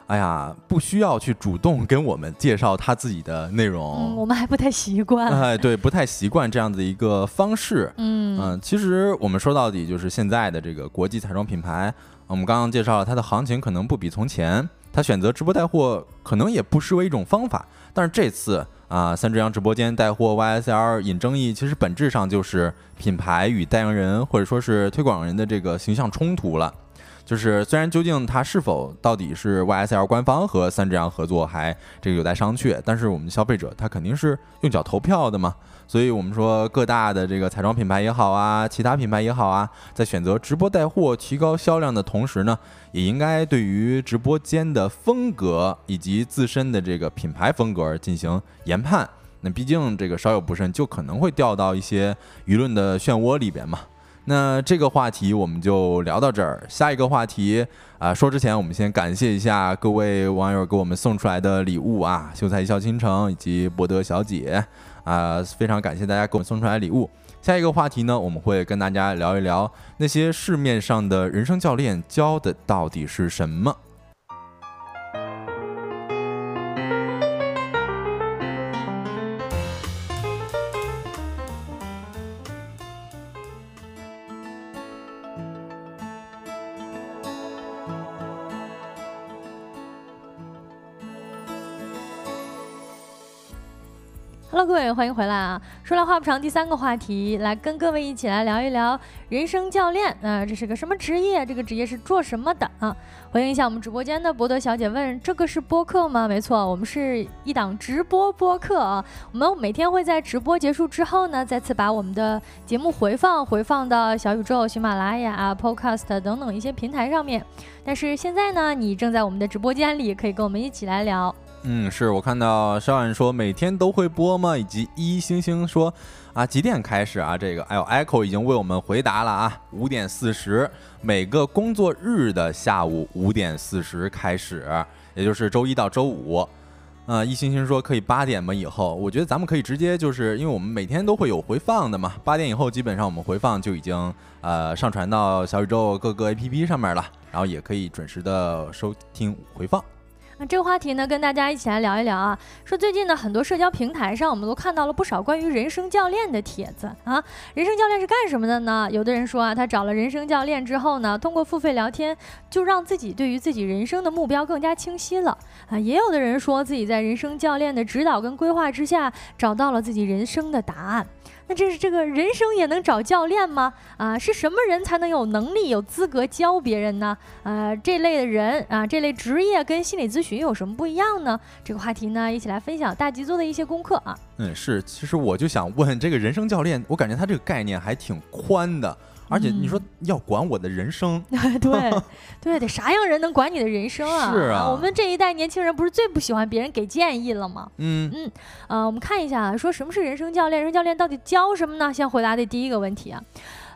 哎呀，不需要去主动跟我们介绍它自己的内容。嗯，我们还不太习惯。哎，对，不太习惯这样的一个方式。[LAUGHS] 嗯嗯，其实我们说到底就是现在的这个国际彩妆品牌，我们刚刚介绍了它的行情可能不比从前，它选择直播带货可能也不失为一种方法。但是这次。啊，三只羊直播间带货 YSL 引争议，其实本质上就是品牌与代言人或者说是推广人的这个形象冲突了。就是虽然究竟它是否到底是 YSL 官方和三只羊合作，还这个有待商榷，但是我们消费者他肯定是用脚投票的嘛。所以，我们说各大的这个彩妆品牌也好啊，其他品牌也好啊，在选择直播带货提高销量的同时呢，也应该对于直播间的风格以及自身的这个品牌风格进行研判。那毕竟这个稍有不慎，就可能会掉到一些舆论的漩涡里边嘛。那这个话题我们就聊到这儿。下一个话题啊，说之前我们先感谢一下各位网友给我们送出来的礼物啊，秀才一笑倾城以及博德小姐。啊，非常感谢大家给我们送出来礼物。下一个话题呢，我们会跟大家聊一聊那些市面上的人生教练教的到底是什么。Hello，各位，欢迎回来啊！说来话不长，第三个话题，来跟各位一起来聊一聊人生教练。那这是个什么职业？这个职业是做什么的啊？回应一下我们直播间的博德小姐问：这个是播客吗？没错，我们是一档直播播客啊。我们每天会在直播结束之后呢，再次把我们的节目回放，回放到小宇宙、喜马拉雅、Podcast 等等一些平台上面。但是现在呢，你正在我们的直播间里，可以跟我们一起来聊。嗯，是我看到肖远说每天都会播吗？以及一星星说啊几点开始啊？这个哎呦，Echo 已经为我们回答了啊，五点四十，每个工作日的下午五点四十开始，也就是周一到周五。啊，一星星说可以八点吗？以后我觉得咱们可以直接就是因为我们每天都会有回放的嘛，八点以后基本上我们回放就已经呃上传到小宇宙各个 APP 上面了，然后也可以准时的收听回放。那这个话题呢，跟大家一起来聊一聊啊。说最近呢，很多社交平台上，我们都看到了不少关于人生教练的帖子啊。人生教练是干什么的呢？有的人说啊，他找了人生教练之后呢，通过付费聊天，就让自己对于自己人生的目标更加清晰了啊。也有的人说自己在人生教练的指导跟规划之下，找到了自己人生的答案。那这是这个人生也能找教练吗？啊，是什么人才能有能力、有资格教别人呢？啊，这类的人啊，这类职业跟心理咨询有什么不一样呢？这个话题呢，一起来分享大吉做的一些功课啊。嗯，是，其实我就想问这个人生教练，我感觉他这个概念还挺宽的。而且你说要管我的人生，[LAUGHS] 对对，得啥样人能管你的人生啊？[LAUGHS] 是啊，我们这一代年轻人不是最不喜欢别人给建议了吗？嗯嗯，呃，我们看一下，说什么是人生教练？人生教练到底教什么呢？先回答的第一个问题啊，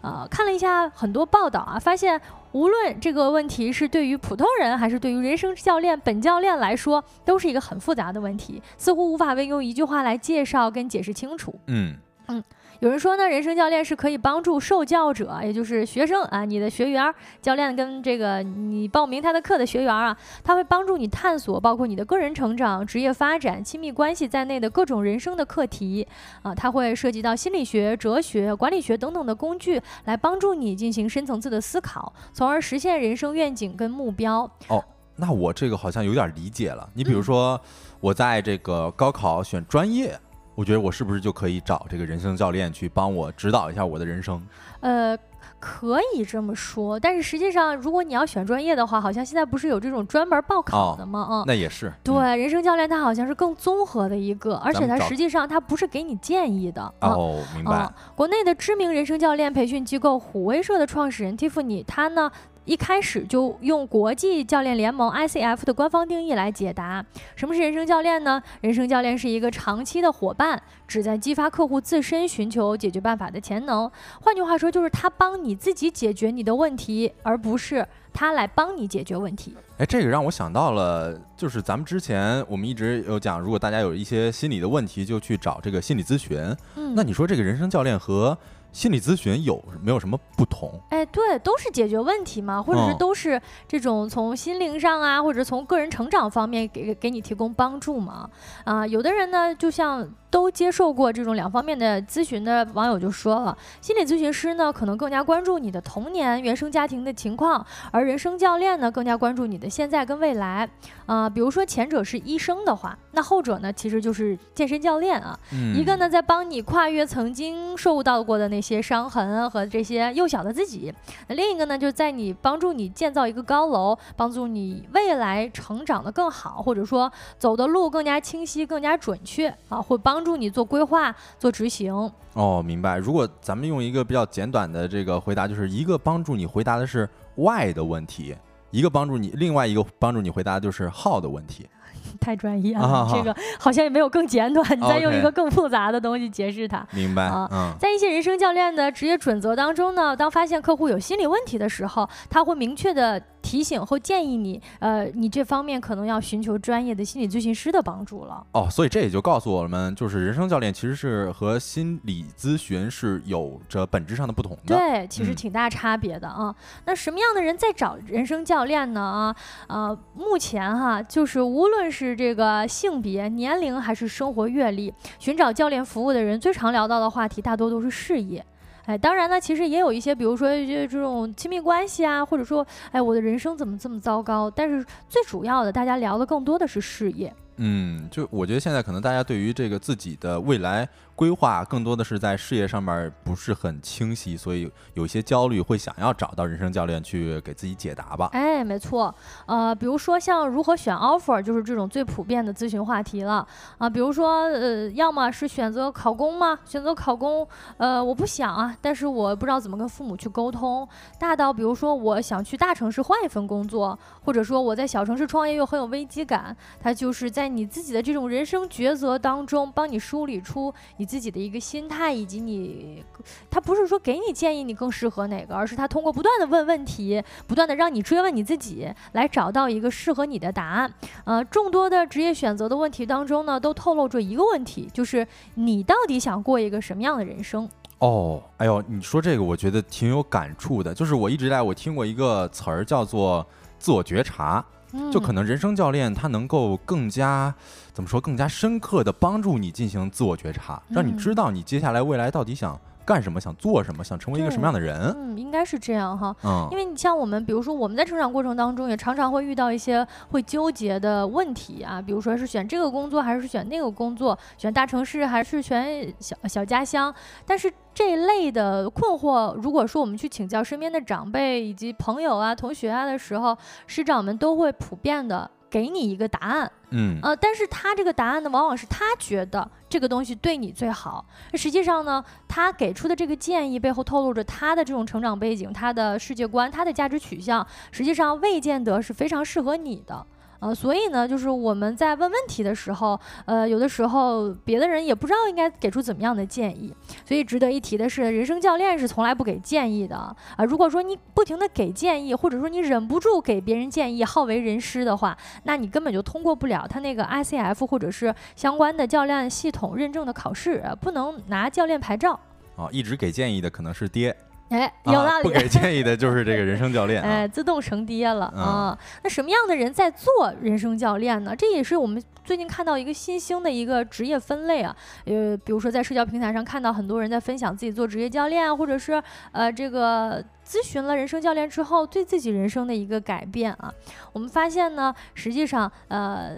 呃，看了一下很多报道啊，发现无论这个问题是对于普通人还是对于人生教练本教练来说，都是一个很复杂的问题，似乎无法被用一句话来介绍跟解释清楚。嗯嗯。有人说呢，人生教练是可以帮助受教者，也就是学生啊，你的学员教练跟这个你报名他的课的学员啊，他会帮助你探索包括你的个人成长、职业发展、亲密关系在内的各种人生的课题啊，他会涉及到心理学、哲学、管理学等等的工具，来帮助你进行深层次的思考，从而实现人生愿景跟目标。哦，那我这个好像有点理解了。你比如说，我在这个高考选专业。我觉得我是不是就可以找这个人生教练去帮我指导一下我的人生？呃，可以这么说，但是实际上，如果你要选专业的话，好像现在不是有这种专门报考的吗？嗯，那也是。对，人生教练他好像是更综合的一个，而且他实际上他不是给你建议的。哦，明白。国内的知名人生教练培训机构虎威社的创始人蒂芙尼，他呢？一开始就用国际教练联盟 ICF 的官方定义来解答什么是人生教练呢？人生教练是一个长期的伙伴，旨在激发客户自身寻求解决办法的潜能。换句话说，就是他帮你自己解决你的问题，而不是他来帮你解决问题。哎，这个让我想到了，就是咱们之前我们一直有讲，如果大家有一些心理的问题，就去找这个心理咨询。嗯，那你说这个人生教练和？心理咨询有没有什么不同？哎，对，都是解决问题嘛，或者是都是这种从心灵上啊，或者从个人成长方面给给你提供帮助嘛。啊，有的人呢，就像。都接受过这种两方面的咨询的网友就说了，心理咨询师呢可能更加关注你的童年、原生家庭的情况，而人生教练呢更加关注你的现在跟未来。啊，比如说前者是医生的话，那后者呢其实就是健身教练啊。一个呢在帮你跨越曾经受到过的那些伤痕和这些幼小的自己，那另一个呢就在你帮助你建造一个高楼，帮助你未来成长的更好，或者说走的路更加清晰、更加准确啊，会帮。帮助你做规划、做执行。哦，明白。如果咱们用一个比较简短的这个回答，就是一个帮助你回答的是 why 的问题，一个帮助你，另外一个帮助你回答的就是 how 的问题。[LAUGHS] 太专业了，这个好像也没有更简短，[LAUGHS] 你再用一个更复杂的东西解释它。明白啊。在一些人生教练的职业准则当中呢，当发现客户有心理问题的时候，他会明确的。提醒或建议你，呃，你这方面可能要寻求专业的心理咨询师的帮助了。哦，所以这也就告诉我们，就是人生教练其实是和心理咨询是有着本质上的不同的。对，其实挺大差别的啊。那什么样的人在找人生教练呢？啊，呃，目前哈，就是无论是这个性别、年龄还是生活阅历，寻找教练服务的人最常聊到的话题，大多都是事业。哎，当然呢，其实也有一些，比如说就这种亲密关系啊，或者说，哎，我的人生怎么这么糟糕？但是最主要的，大家聊的更多的是事业。嗯，就我觉得现在可能大家对于这个自己的未来。规划更多的是在事业上面不是很清晰，所以有些焦虑，会想要找到人生教练去给自己解答吧。哎，没错，呃，比如说像如何选 offer，就是这种最普遍的咨询话题了啊。比如说，呃，要么是选择考公吗？选择考公，呃，我不想啊，但是我不知道怎么跟父母去沟通。大到比如说，我想去大城市换一份工作，或者说我在小城市创业又很有危机感，他就是在。在你自己的这种人生抉择当中，帮你梳理出你自己的一个心态，以及你，他不是说给你建议你更适合哪个，而是他通过不断的问问题，不断的让你追问你自己，来找到一个适合你的答案。呃，众多的职业选择的问题当中呢，都透露着一个问题，就是你到底想过一个什么样的人生？哦，哎呦，你说这个，我觉得挺有感触的。就是我一直以来我听过一个词儿叫做自我觉察，就可能人生教练他能够更加怎么说，更加深刻的帮助你进行自我觉察，让你知道你接下来未来到底想。干什么？想做什么？想成为一个什么样的人？嗯，应该是这样哈。嗯，因为你像我们，比如说我们在成长过程当中，也常常会遇到一些会纠结的问题啊，比如说是选这个工作还是选那个工作，选大城市还是选小小家乡。但是这一类的困惑，如果说我们去请教身边的长辈以及朋友啊、同学啊的时候，师长们都会普遍的。给你一个答案，嗯，呃，但是他这个答案呢，往往是他觉得这个东西对你最好。实际上呢，他给出的这个建议背后透露着他的这种成长背景、他的世界观、他的价值取向，实际上未见得是非常适合你的。呃，所以呢，就是我们在问问题的时候，呃，有的时候别的人也不知道应该给出怎么样的建议。所以值得一提的是，人生教练是从来不给建议的啊。如果说你不停的给建议，或者说你忍不住给别人建议，好为人师的话，那你根本就通过不了他那个 ICF 或者是相关的教练系统认证的考试，不能拿教练牌照。哦，一直给建议的可能是爹。哎，有道理。不给建议的就是这个人生教练，[LAUGHS] 哎，自动成爹了啊。那什么样的人在做人生教练呢？这也是我们最近看到一个新兴的一个职业分类啊。呃，比如说在社交平台上看到很多人在分享自己做职业教练，或者是呃这个。咨询了人生教练之后，对自己人生的一个改变啊，我们发现呢，实际上，呃，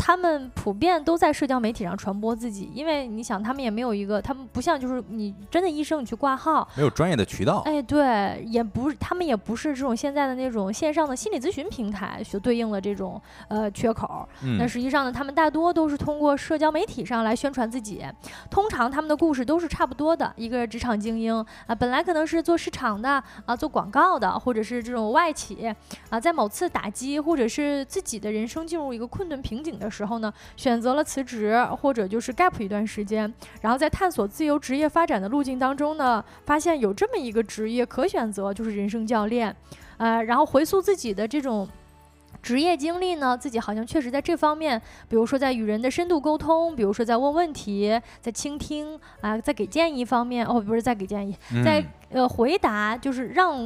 他们普遍都在社交媒体上传播自己，因为你想，他们也没有一个，他们不像就是你真的医生，你去挂号，没有专业的渠道，哎，对，也不，他们也不是这种现在的那种线上的心理咨询平台所对应的这种呃缺口，那实际上呢，他们大多都是通过社交媒体上来宣传自己，通常他们的故事都是差不多的，一个职场精英啊，本来可能是做市场的。啊，做广告的，或者是这种外企啊，在某次打击或者是自己的人生进入一个困顿瓶颈的时候呢，选择了辞职，或者就是 gap 一段时间，然后在探索自由职业发展的路径当中呢，发现有这么一个职业可选择，就是人生教练，呃，然后回溯自己的这种。职业经历呢，自己好像确实在这方面，比如说在与人的深度沟通，比如说在问问题，在倾听啊，在给建议方面，哦，不是在给建议，在呃回答，就是让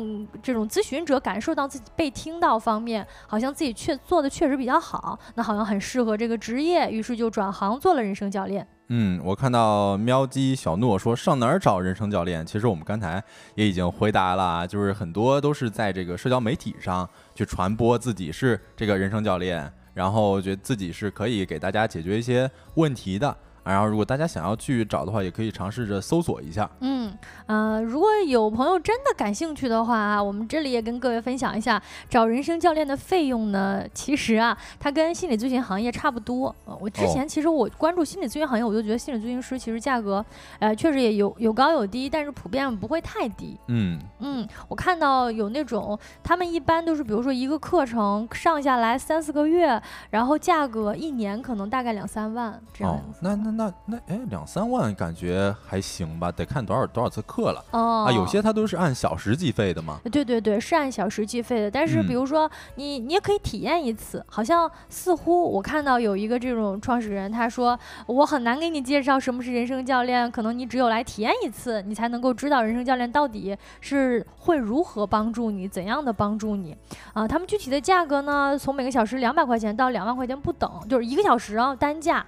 这种咨询者感受到自己被听到方面，好像自己确做的确实比较好，那好像很适合这个职业，于是就转行做了人生教练。嗯，我看到喵鸡小诺说上哪儿找人生教练？其实我们刚才也已经回答了啊，就是很多都是在这个社交媒体上去传播自己是这个人生教练，然后觉得自己是可以给大家解决一些问题的。然后，如果大家想要去找的话，也可以尝试着搜索一下。嗯，呃，如果有朋友真的感兴趣的话啊，我们这里也跟各位分享一下，找人生教练的费用呢，其实啊，它跟心理咨询行业差不多。我之前其实我关注心理咨询行业，我就觉得心理咨询师其实价格，呃，确实也有有高有低，但是普遍不会太低。嗯嗯，我看到有那种他们一般都是，比如说一个课程上下来三四个月，然后价格一年可能大概两三万这样。那那。那那哎，两三万感觉还行吧，得看多少多少次课了哦。啊，有些他都是按小时计费的嘛。对对对，是按小时计费的。但是比如说你你也可以体验一次，好像似乎我看到有一个这种创始人，他说我很难给你介绍什么是人生教练，可能你只有来体验一次，你才能够知道人生教练到底是会如何帮助你，怎样的帮助你啊。他们具体的价格呢，从每个小时两百块钱到两万块钱不等，就是一个小时啊单价。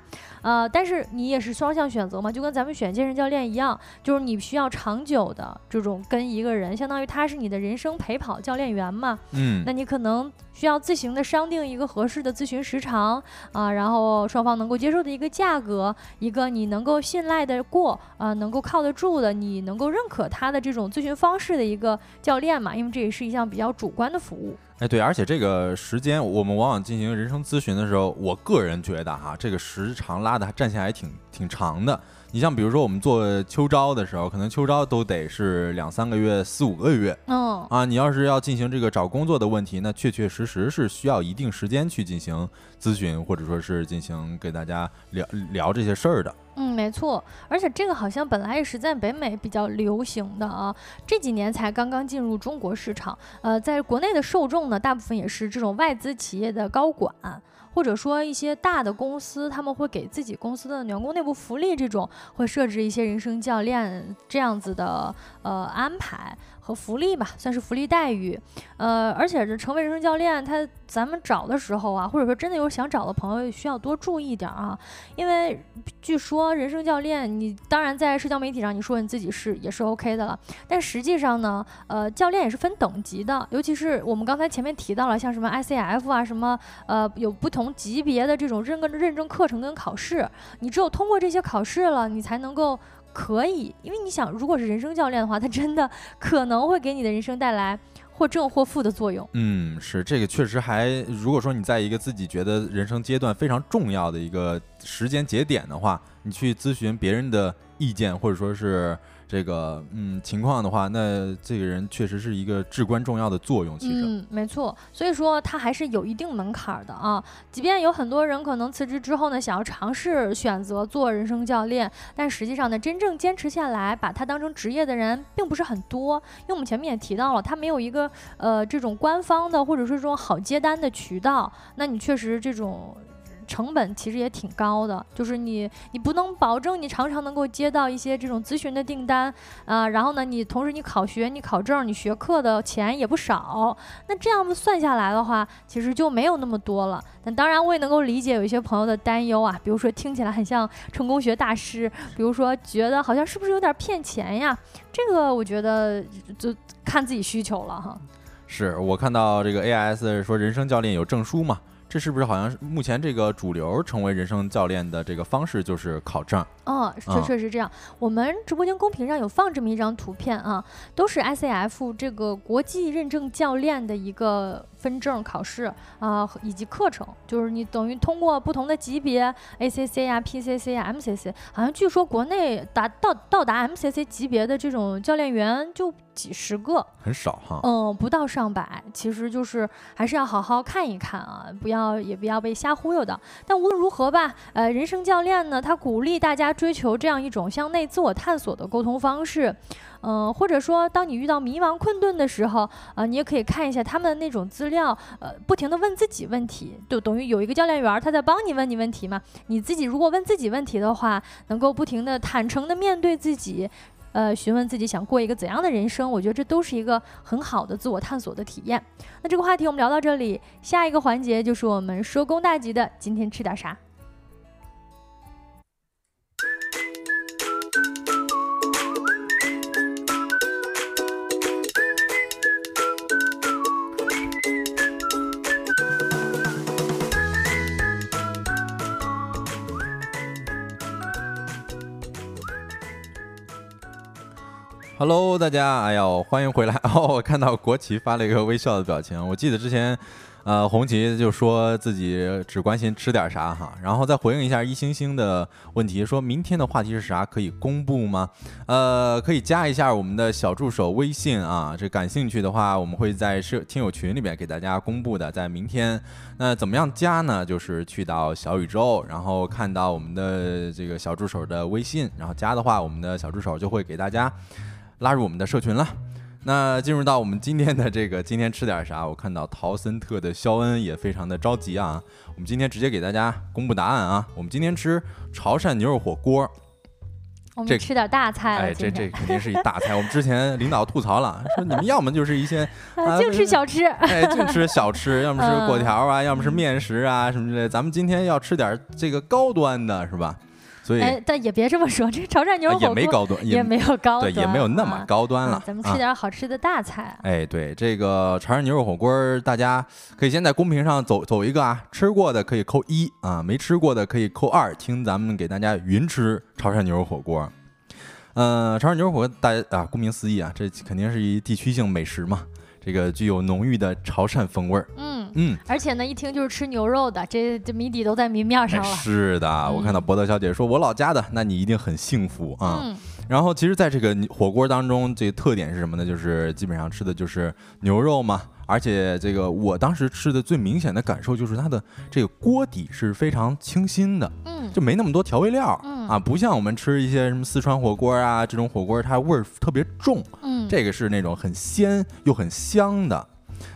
呃，但是你也是双向选择嘛，就跟咱们选健身教练一样，就是你需要长久的这种跟一个人，相当于他是你的人生陪跑教练员嘛。嗯，那你可能需要自行的商定一个合适的咨询时长啊，然后双方能够接受的一个价格，一个你能够信赖的过啊，能够靠得住的，你能够认可他的这种咨询方式的一个教练嘛，因为这也是一项比较主观的服务。哎，对，而且这个时间，我们往往进行人生咨询的时候，我个人觉得哈，这个时长拉的还战线还挺挺长的。你像比如说我们做秋招的时候，可能秋招都得是两三个月、四五个月。嗯啊，你要是要进行这个找工作的问题，那确确实实是需要一定时间去进行咨询，或者说是进行给大家聊聊这些事儿的。嗯，没错，而且这个好像本来也是在北美比较流行的啊，这几年才刚刚进入中国市场。呃，在国内的受众呢，大部分也是这种外资企业的高管，或者说一些大的公司，他们会给自己公司的员工内部福利这种，会设置一些人生教练这样子的呃安排。和福利吧，算是福利待遇，呃，而且这成为人生教练，他咱们找的时候啊，或者说真的有想找的朋友，需要多注意点啊，因为据说人生教练，你当然在社交媒体上你说你自己是也是 OK 的了，但实际上呢，呃，教练也是分等级的，尤其是我们刚才前面提到了，像什么 ICF 啊，什么呃有不同级别的这种认认证课程跟考试，你只有通过这些考试了，你才能够。可以，因为你想，如果是人生教练的话，他真的可能会给你的人生带来或正或负的作用。嗯，是这个确实还，如果说你在一个自己觉得人生阶段非常重要的一个时间节点的话，你去咨询别人的意见，或者说是。这个嗯情况的话，那这个人确实是一个至关重要的作用。其实，嗯，没错，所以说他还是有一定门槛的啊。即便有很多人可能辞职之后呢，想要尝试选择做人生教练，但实际上呢，真正坚持下来把它当成职业的人并不是很多。因为我们前面也提到了，他没有一个呃这种官方的或者说这种好接单的渠道。那你确实这种。成本其实也挺高的，就是你你不能保证你常常能够接到一些这种咨询的订单啊，然后呢，你同时你考学、你考证、你学课的钱也不少，那这样子算下来的话，其实就没有那么多了。但当然，我也能够理解有一些朋友的担忧啊，比如说听起来很像成功学大师，比如说觉得好像是不是有点骗钱呀？这个我觉得就看自己需求了哈。是我看到这个 AS 说人生教练有证书嘛？这是不是好像是目前这个主流成为人生教练的这个方式就是考证？哦，确确实这样。我们直播间公屏上有放这么一张图片啊，都是 ICF 这个国际认证教练的一个分证考试啊，以及课程，就是你等于通过不同的级别 ACC 啊、PCC 啊、MCC，好像据说国内达到到达 MCC 级别的这种教练员就。几十个，很少哈。嗯，不到上百，其实就是还是要好好看一看啊，不要也不要被瞎忽悠的。但无论如何吧，呃，人生教练呢，他鼓励大家追求这样一种向内自我探索的沟通方式。嗯，或者说，当你遇到迷茫困顿的时候，啊，你也可以看一下他们那种资料，呃，不停的问自己问题，就等于有一个教练员他在帮你问你问题嘛。你自己如果问自己问题的话，能够不停的坦诚的面对自己。呃，询问自己想过一个怎样的人生，我觉得这都是一个很好的自我探索的体验。那这个话题我们聊到这里，下一个环节就是我们收工大吉的今天吃点啥。Hello，大家，哎呦，欢迎回来 [LAUGHS] 哦！我看到国旗发了一个微笑的表情。我记得之前，呃，红旗就说自己只关心吃点啥哈，然后再回应一下一星星的问题，说明天的话题是啥？可以公布吗？呃，可以加一下我们的小助手微信啊，这感兴趣的话，我们会在社听友群里面给大家公布的，在明天。那怎么样加呢？就是去到小宇宙，然后看到我们的这个小助手的微信，然后加的话，我们的小助手就会给大家。拉入我们的社群了。那进入到我们今天的这个，今天吃点啥？我看到陶森特的肖恩也非常的着急啊。我们今天直接给大家公布答案啊。我们今天吃潮汕牛肉火锅。我们吃点大菜哎，这这肯定是一大菜。[LAUGHS] 我们之前领导吐槽了，说你们要么就是一些 [LAUGHS] 净吃小吃，[LAUGHS] 哎，净吃小吃，要么是果条啊，要么是面食啊什么之类。咱们今天要吃点这个高端的，是吧？所以，哎，但也别这么说，这潮汕牛肉也没高端，也没有高端，对，也没有那么高端了。咱们吃点好吃的大菜。哎，对，这个潮汕牛肉火锅，大家可以先在公屏上走走一个啊，吃过的可以扣一啊，没吃过的可以扣二。听咱们给大家云吃潮汕牛肉火锅。嗯，潮汕牛肉火锅，大家啊，顾名思义啊，这肯定是一地区性美食嘛，这个具有浓郁的潮汕风味儿。嗯。嗯，而且呢，一听就是吃牛肉的，这这谜底都在谜面上了。是的，我看到博德小姐说我老家的，那你一定很幸福啊。嗯然后其实，在这个火锅当中，这个特点是什么呢？就是基本上吃的就是牛肉嘛。而且这个我当时吃的最明显的感受就是它的这个锅底是非常清新的，嗯就没那么多调味料。嗯啊，不像我们吃一些什么四川火锅啊这种火锅，它味儿特别重。嗯，这个是那种很鲜又很香的，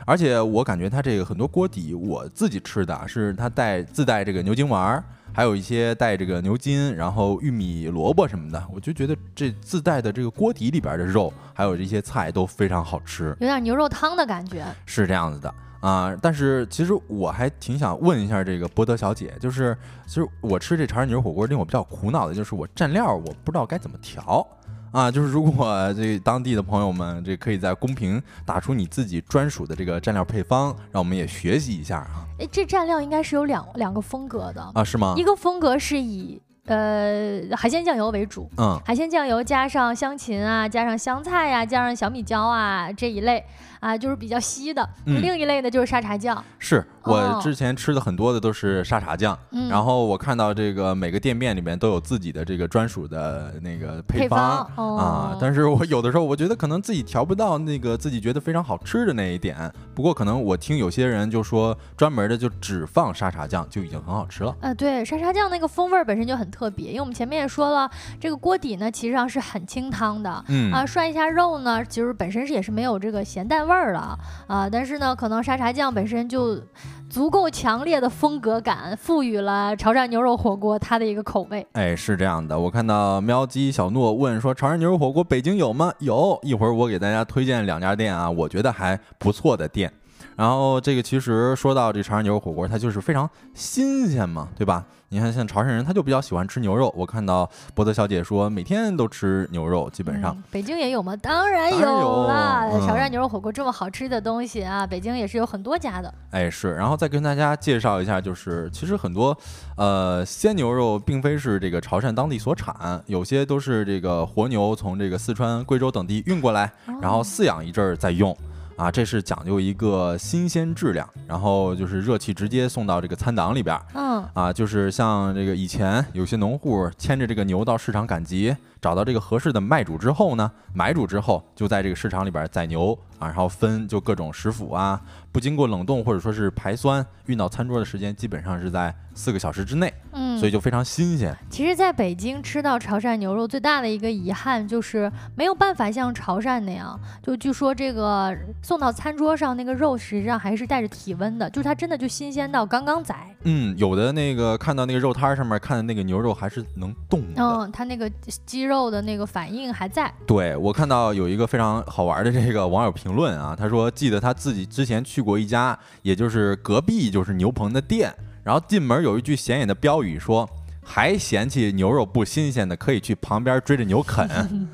而且我感觉它这个很多锅底，我自己吃的啊是它带自带这个牛筋丸儿，还有一些带这个牛筋，然后玉米、萝卜什么的，我就觉得这自带的这个锅底里边的肉，还有这些菜都非常好吃，有点牛肉汤的感觉。是这样子的。啊，但是其实我还挺想问一下这个博德小姐，就是其实我吃这潮汕牛肉火锅令我比较苦恼的就是我蘸料我不知道该怎么调啊，就是如果这当地的朋友们这可以在公屏打出你自己专属的这个蘸料配方，让我们也学习一下啊。哎，这蘸料应该是有两两个风格的，啊是吗？一？个风格是以呃海鲜酱油为主，嗯。海鲜酱油加上香芹啊，加上香菜呀、加上小米椒啊这一类啊，就是比较稀的。嗯另一类的就是沙茶酱，是我哦之前吃的很多的都是沙茶酱，嗯，然后我看到这个每个店面里面都有自己的这个专属的那个配配方。方啊，但是我有的时候我觉得可能自己调不到那个自己觉得非常好吃的那一点。不过可能我听有些人就说，专门的就只放沙茶酱就已经很好吃了。呃，对，沙茶酱那个风味本身就很特别，因为我们前面也说了，这个锅底呢其实上是很清汤的。嗯啊，涮一下肉呢，其实本身是也是没有这个咸淡味味儿了啊，但是呢，可能沙茶酱本身就足够强烈的风格感，赋予了潮汕牛肉火锅它的一个口味。哎，是这样的，我看到喵鸡小诺问说，潮汕牛肉火锅北京有吗？有，一会儿我给大家推荐两家店啊，我觉得还不错的店。然后这个其实说到这潮汕牛肉火锅，它就是非常新鲜嘛，对吧？你看像潮汕人，他就比较喜欢吃牛肉。我看到博德小姐说每天都吃牛肉，基本上。嗯北京也有吗？当然有有啦！嗯潮汕牛肉火锅这么好吃的东西啊，北京也是有很多家的。哎，是，然后再跟大家介绍一下，就是其实很多，呃，鲜牛肉并非是这个潮汕当地所产，有些都是这个活牛从这个四川、贵州等地运过来，然后饲养一阵儿再用。啊，这是讲究一个新鲜质量，然后就是热气直接送到这个餐档里边儿嗯。啊，就是像这个以前有些农户牵着这个牛到市场赶集，找到这个合适的卖主之后呢，买主之后就在这个市场里边宰牛啊，然后分就各种食腐啊，不经过冷冻或者说是排酸，运到餐桌的时间基本上是在四个小时之内，嗯，所以就非常新鲜。其实，在北京吃到潮汕牛肉最大的一个遗憾就是没有办法像潮汕那样，就据说这个送到餐桌上那个肉实际上还是带着体温的，就是它真的就新鲜到刚刚宰。嗯，有的那个看到那个肉摊儿上面看的那个牛肉还是能动的。嗯，它那个肌肉的那个反应还在。对我看到有一个非常好玩的这个网友评论啊，他说记得他自己之前去过一家，也就是隔壁就是牛棚的店，然后进门有一句显眼的标语说。还嫌弃牛肉不新鲜的，可以去旁边追着牛啃。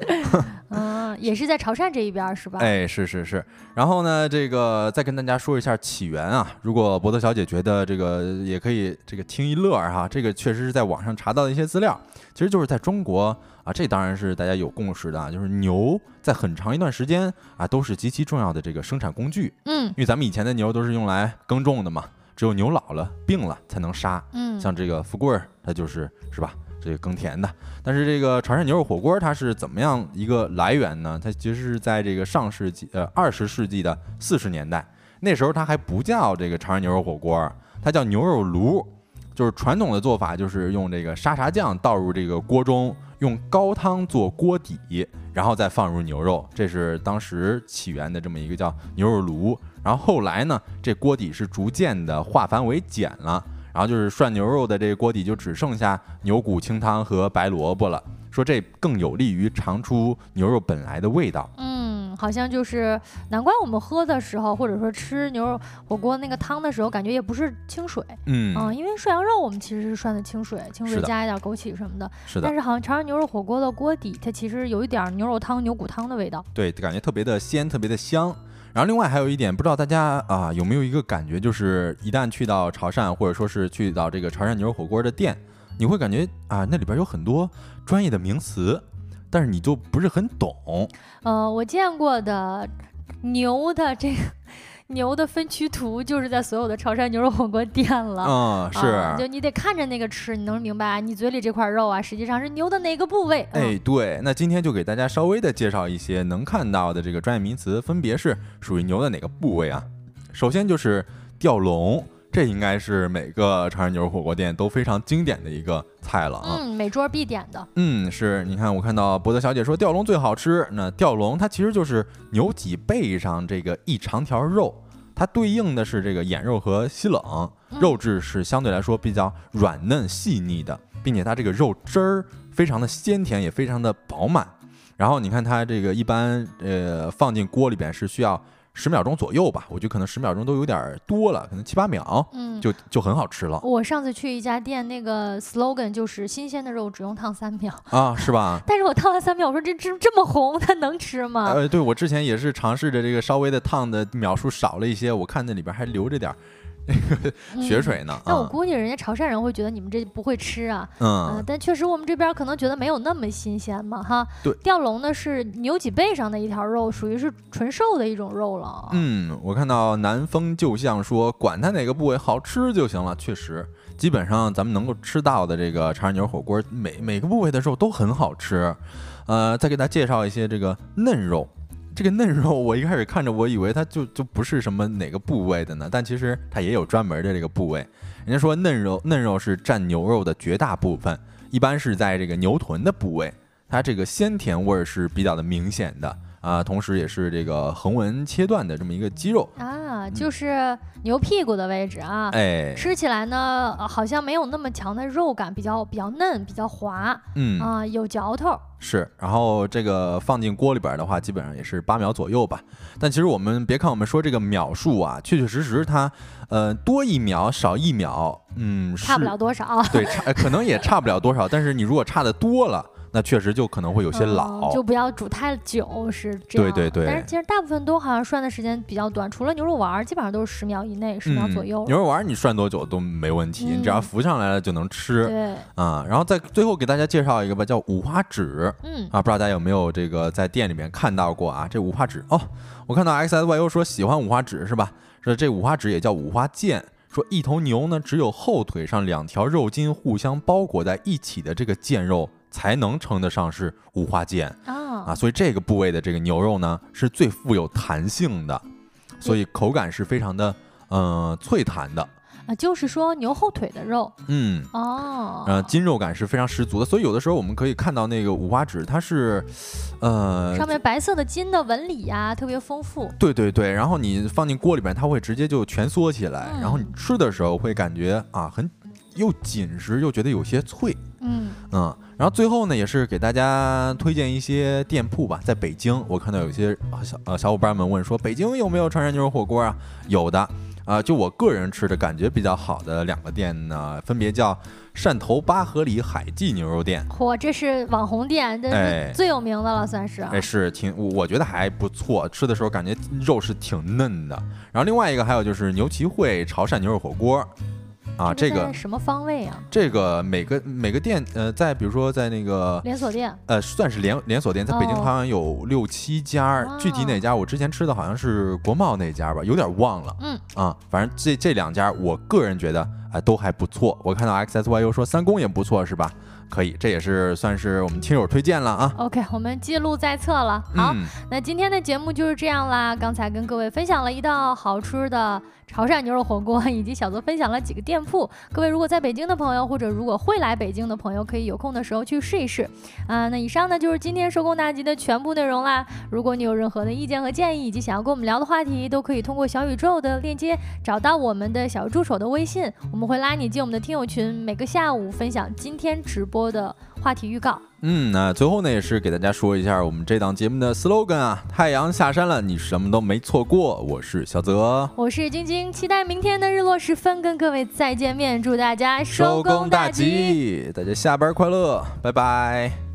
[LAUGHS] 嗯，也是在潮汕这一边儿是吧？哎，是是是。然后呢，这个再跟大家说一下起源啊。如果博德小姐觉得这个也可以这个听一乐儿哈，这个确实是在网上查到的一些资料，其实就是在中国啊，这当然是大家有共识的啊，就是牛在很长一段时间啊都是极其重要的这个生产工具，嗯因为咱们以前的牛都是用来耕种的嘛，只有牛老了病了才能杀。嗯，像这个富贵儿，它就是是吧？这个耕田的，但是这个潮汕牛肉火锅它是怎么样一个来源呢？它其实是在这个上世纪呃二十世纪的四十年代，那时候它还不叫这个潮汕牛肉火锅，它叫牛肉炉，就是传统的做法就是用这个沙茶酱倒入这个锅中，用高汤做锅底，然后再放入牛肉，这是当时起源的这么一个叫牛肉炉。然后后来呢，这锅底是逐渐的化繁为简了。然后就是涮牛肉的这个锅底就只剩下牛骨清汤和白萝卜了，说这更有利于尝出牛肉本来的味道。嗯，好像就是难怪我们喝的时候，或者说吃牛肉火锅那个汤的时候，感觉也不是清水。嗯，嗯，因为涮羊肉我们其实是涮的清水，清水加加一点枸杞什么的。是的但，是好像尝尝牛肉火锅的锅底，它其实有一点儿牛肉汤、牛骨汤的味道。对，感觉特别的鲜，特别的香。然后另外还有一点，不知道大家啊有没有一个感觉，就是一旦去到潮汕，或者说是去到这个潮汕牛肉火锅的店，你会感觉啊那里边有很多专业的名词，但是你就不是很懂。呃，我见过的牛的这个牛的分区图就是在所有的潮汕牛肉火锅店了。嗯，是，啊就你得看着那个吃，你能明白你嘴里这块肉啊，实际上是牛的哪个部位。嗯哎，对，那今天就给大家稍微的介绍一些能看到的这个专业名词，分别是属于牛的哪个部位啊？首先就是吊龙，这应该是每个潮汕牛肉火锅店都非常经典的一个菜了啊。嗯，每桌必点的。嗯，是你看，我看到博德小姐说吊龙最好吃。那吊龙它其实就是牛脊背上这个一长条肉，它对应的是这个眼肉和西冷，嗯肉质是相对来说比较软嫩细腻的，并且它这个肉汁儿非常的鲜甜，也非常的饱满。然后你看它这个一般呃放进锅里边是需要十秒钟左右吧，我觉得可能十秒钟都有点儿多了，可能七八秒嗯，就就很好吃了我上次去一家店，那个 slogan 就是新鲜的肉只用烫三秒。啊，是吧？[LAUGHS] 但是我烫了三秒，我说这这这么红，它能吃吗？呃，对我之前也是尝试着这个稍微的烫的秒数少了一些，我看那里边还留着点儿 [LAUGHS] 血嗯。水呢。那我啊，估计人家潮汕人会觉得你们这不会吃啊，嗯、嗯，但确实我们这边可能觉得没有那么新鲜嘛，哈。对吊龙呢是牛脊背上的一条肉，属于是纯瘦的一种肉了。嗯，我看到南风就像说，管它哪个部位好吃就行了。确实，基本上咱们能够吃到的这个潮汕牛火锅，每每个部位的肉都很好吃。呃，再给大家介绍一些这个嫩肉。这个嫩肉，我一开始看着，我以为它就就不是什么哪个部位的呢，但其实它也有专门的这个部位。人家说嫩肉，嫩肉是占牛肉的绝大部分，一般是在这个牛臀的部位，它这个鲜甜味儿是比较的明显的啊，同时也是这个横纹切断的这么一个肌肉。啊，就是牛屁股的位置啊。哎，吃起来呢，呃好像没有那么强的肉感，比较比较嫩，比较滑嗯，啊、有嚼头。是。然后这个放进锅里边的话，基本上也是八秒左右吧。但其实我们别看我们说这个秒数啊，确确实实它，呃，多一秒少一秒，嗯，差不了多少，对，差呃可能也差不了多少。但是你如果差的多了，那确实就可能会有些嗯老。就不要煮太久，是这样。对对对但是其实大部分都好像涮的时间比较短，除了牛肉丸儿，基本上都是十秒以内，十秒左右。嗯牛肉丸儿你涮多久都没问题，你只要嗯浮上来了就能吃对，啊。然后再最后给大家介绍一个吧，叫五花趾。嗯，啊，不知道大家有没有这个在店里面看到过啊？这五花趾哦，我看到 X S Y U 说喜欢五花趾是吧？说这五花趾也叫五花腱，说一头牛呢只有后腿上两条肉筋互相包裹在一起的这个腱肉才能称得上是五花腱啊，啊，所以这个部位的这个牛肉呢是最富有弹性的，所以口感是非常的呃脆弹的，啊，就是说牛后腿的肉。嗯。哦，呃，筋肉感是非常十足的，所以有的时候我们可以看到那个五花指，它是，呃，上面白色的筋的纹理呀、特别丰富。对对对，然后你放进锅里边，它会直接就蜷缩起来，然后你嗯吃的时候会感觉啊很又紧实又觉得有些脆，嗯，嗯，然后最后呢也是给大家推荐一些店铺吧，在北京我看到有些啊小呃小伙伴们问说北京有没有川山牛肉火锅啊？有的。啊、就我个人吃的感觉比较好的两个店呢，分别叫汕头八合里海记牛肉店，嚯，这是网红店，这哎是最有名的了，算是。哎，是挺，我我觉得还不错，吃的时候感觉肉是挺嫩的。然后另外一个还有就是牛旗会潮汕牛肉火锅，啊，这个什么方位啊？这个每个每个店，呃，在比如说在那个连锁店。呃，算是连连锁店，在北京哦好像有六七家，具体哪哦家我之前吃的好像是国贸那家吧，有点忘了嗯，啊。反正这这两家，我个人觉得啊、都还不错。我看到 X S Y U 说三公也不错，是吧？可以，这也是算是我们亲友推荐了啊。OK，我们记录在册了。好，嗯，那今天的节目就是这样啦。刚才跟各位分享了一道好吃的潮汕牛肉火锅，以及小泽分享了几个店铺。各位如果在北京的朋友，或者如果会来北京的朋友，可以有空的时候去试一试。啊、那以上呢就是今天收工大吉的全部内容啦。如果你有任何的意见和建议，以及想要跟我们聊的话题，都可以通过小宇宙的链接找到我们的小助手的微信，我们会拉你进我们的听友群，每个下午分享今天直播的话题预告。嗯，那最后呢，也是给大家说一下我们这档节目的 slogan 啊，太阳下山了，你什么都没错过。我是小泽，我是晶晶，期待明天的日落时分跟各位再见面，祝大家收工大大！吉，大家下班快乐，拜拜。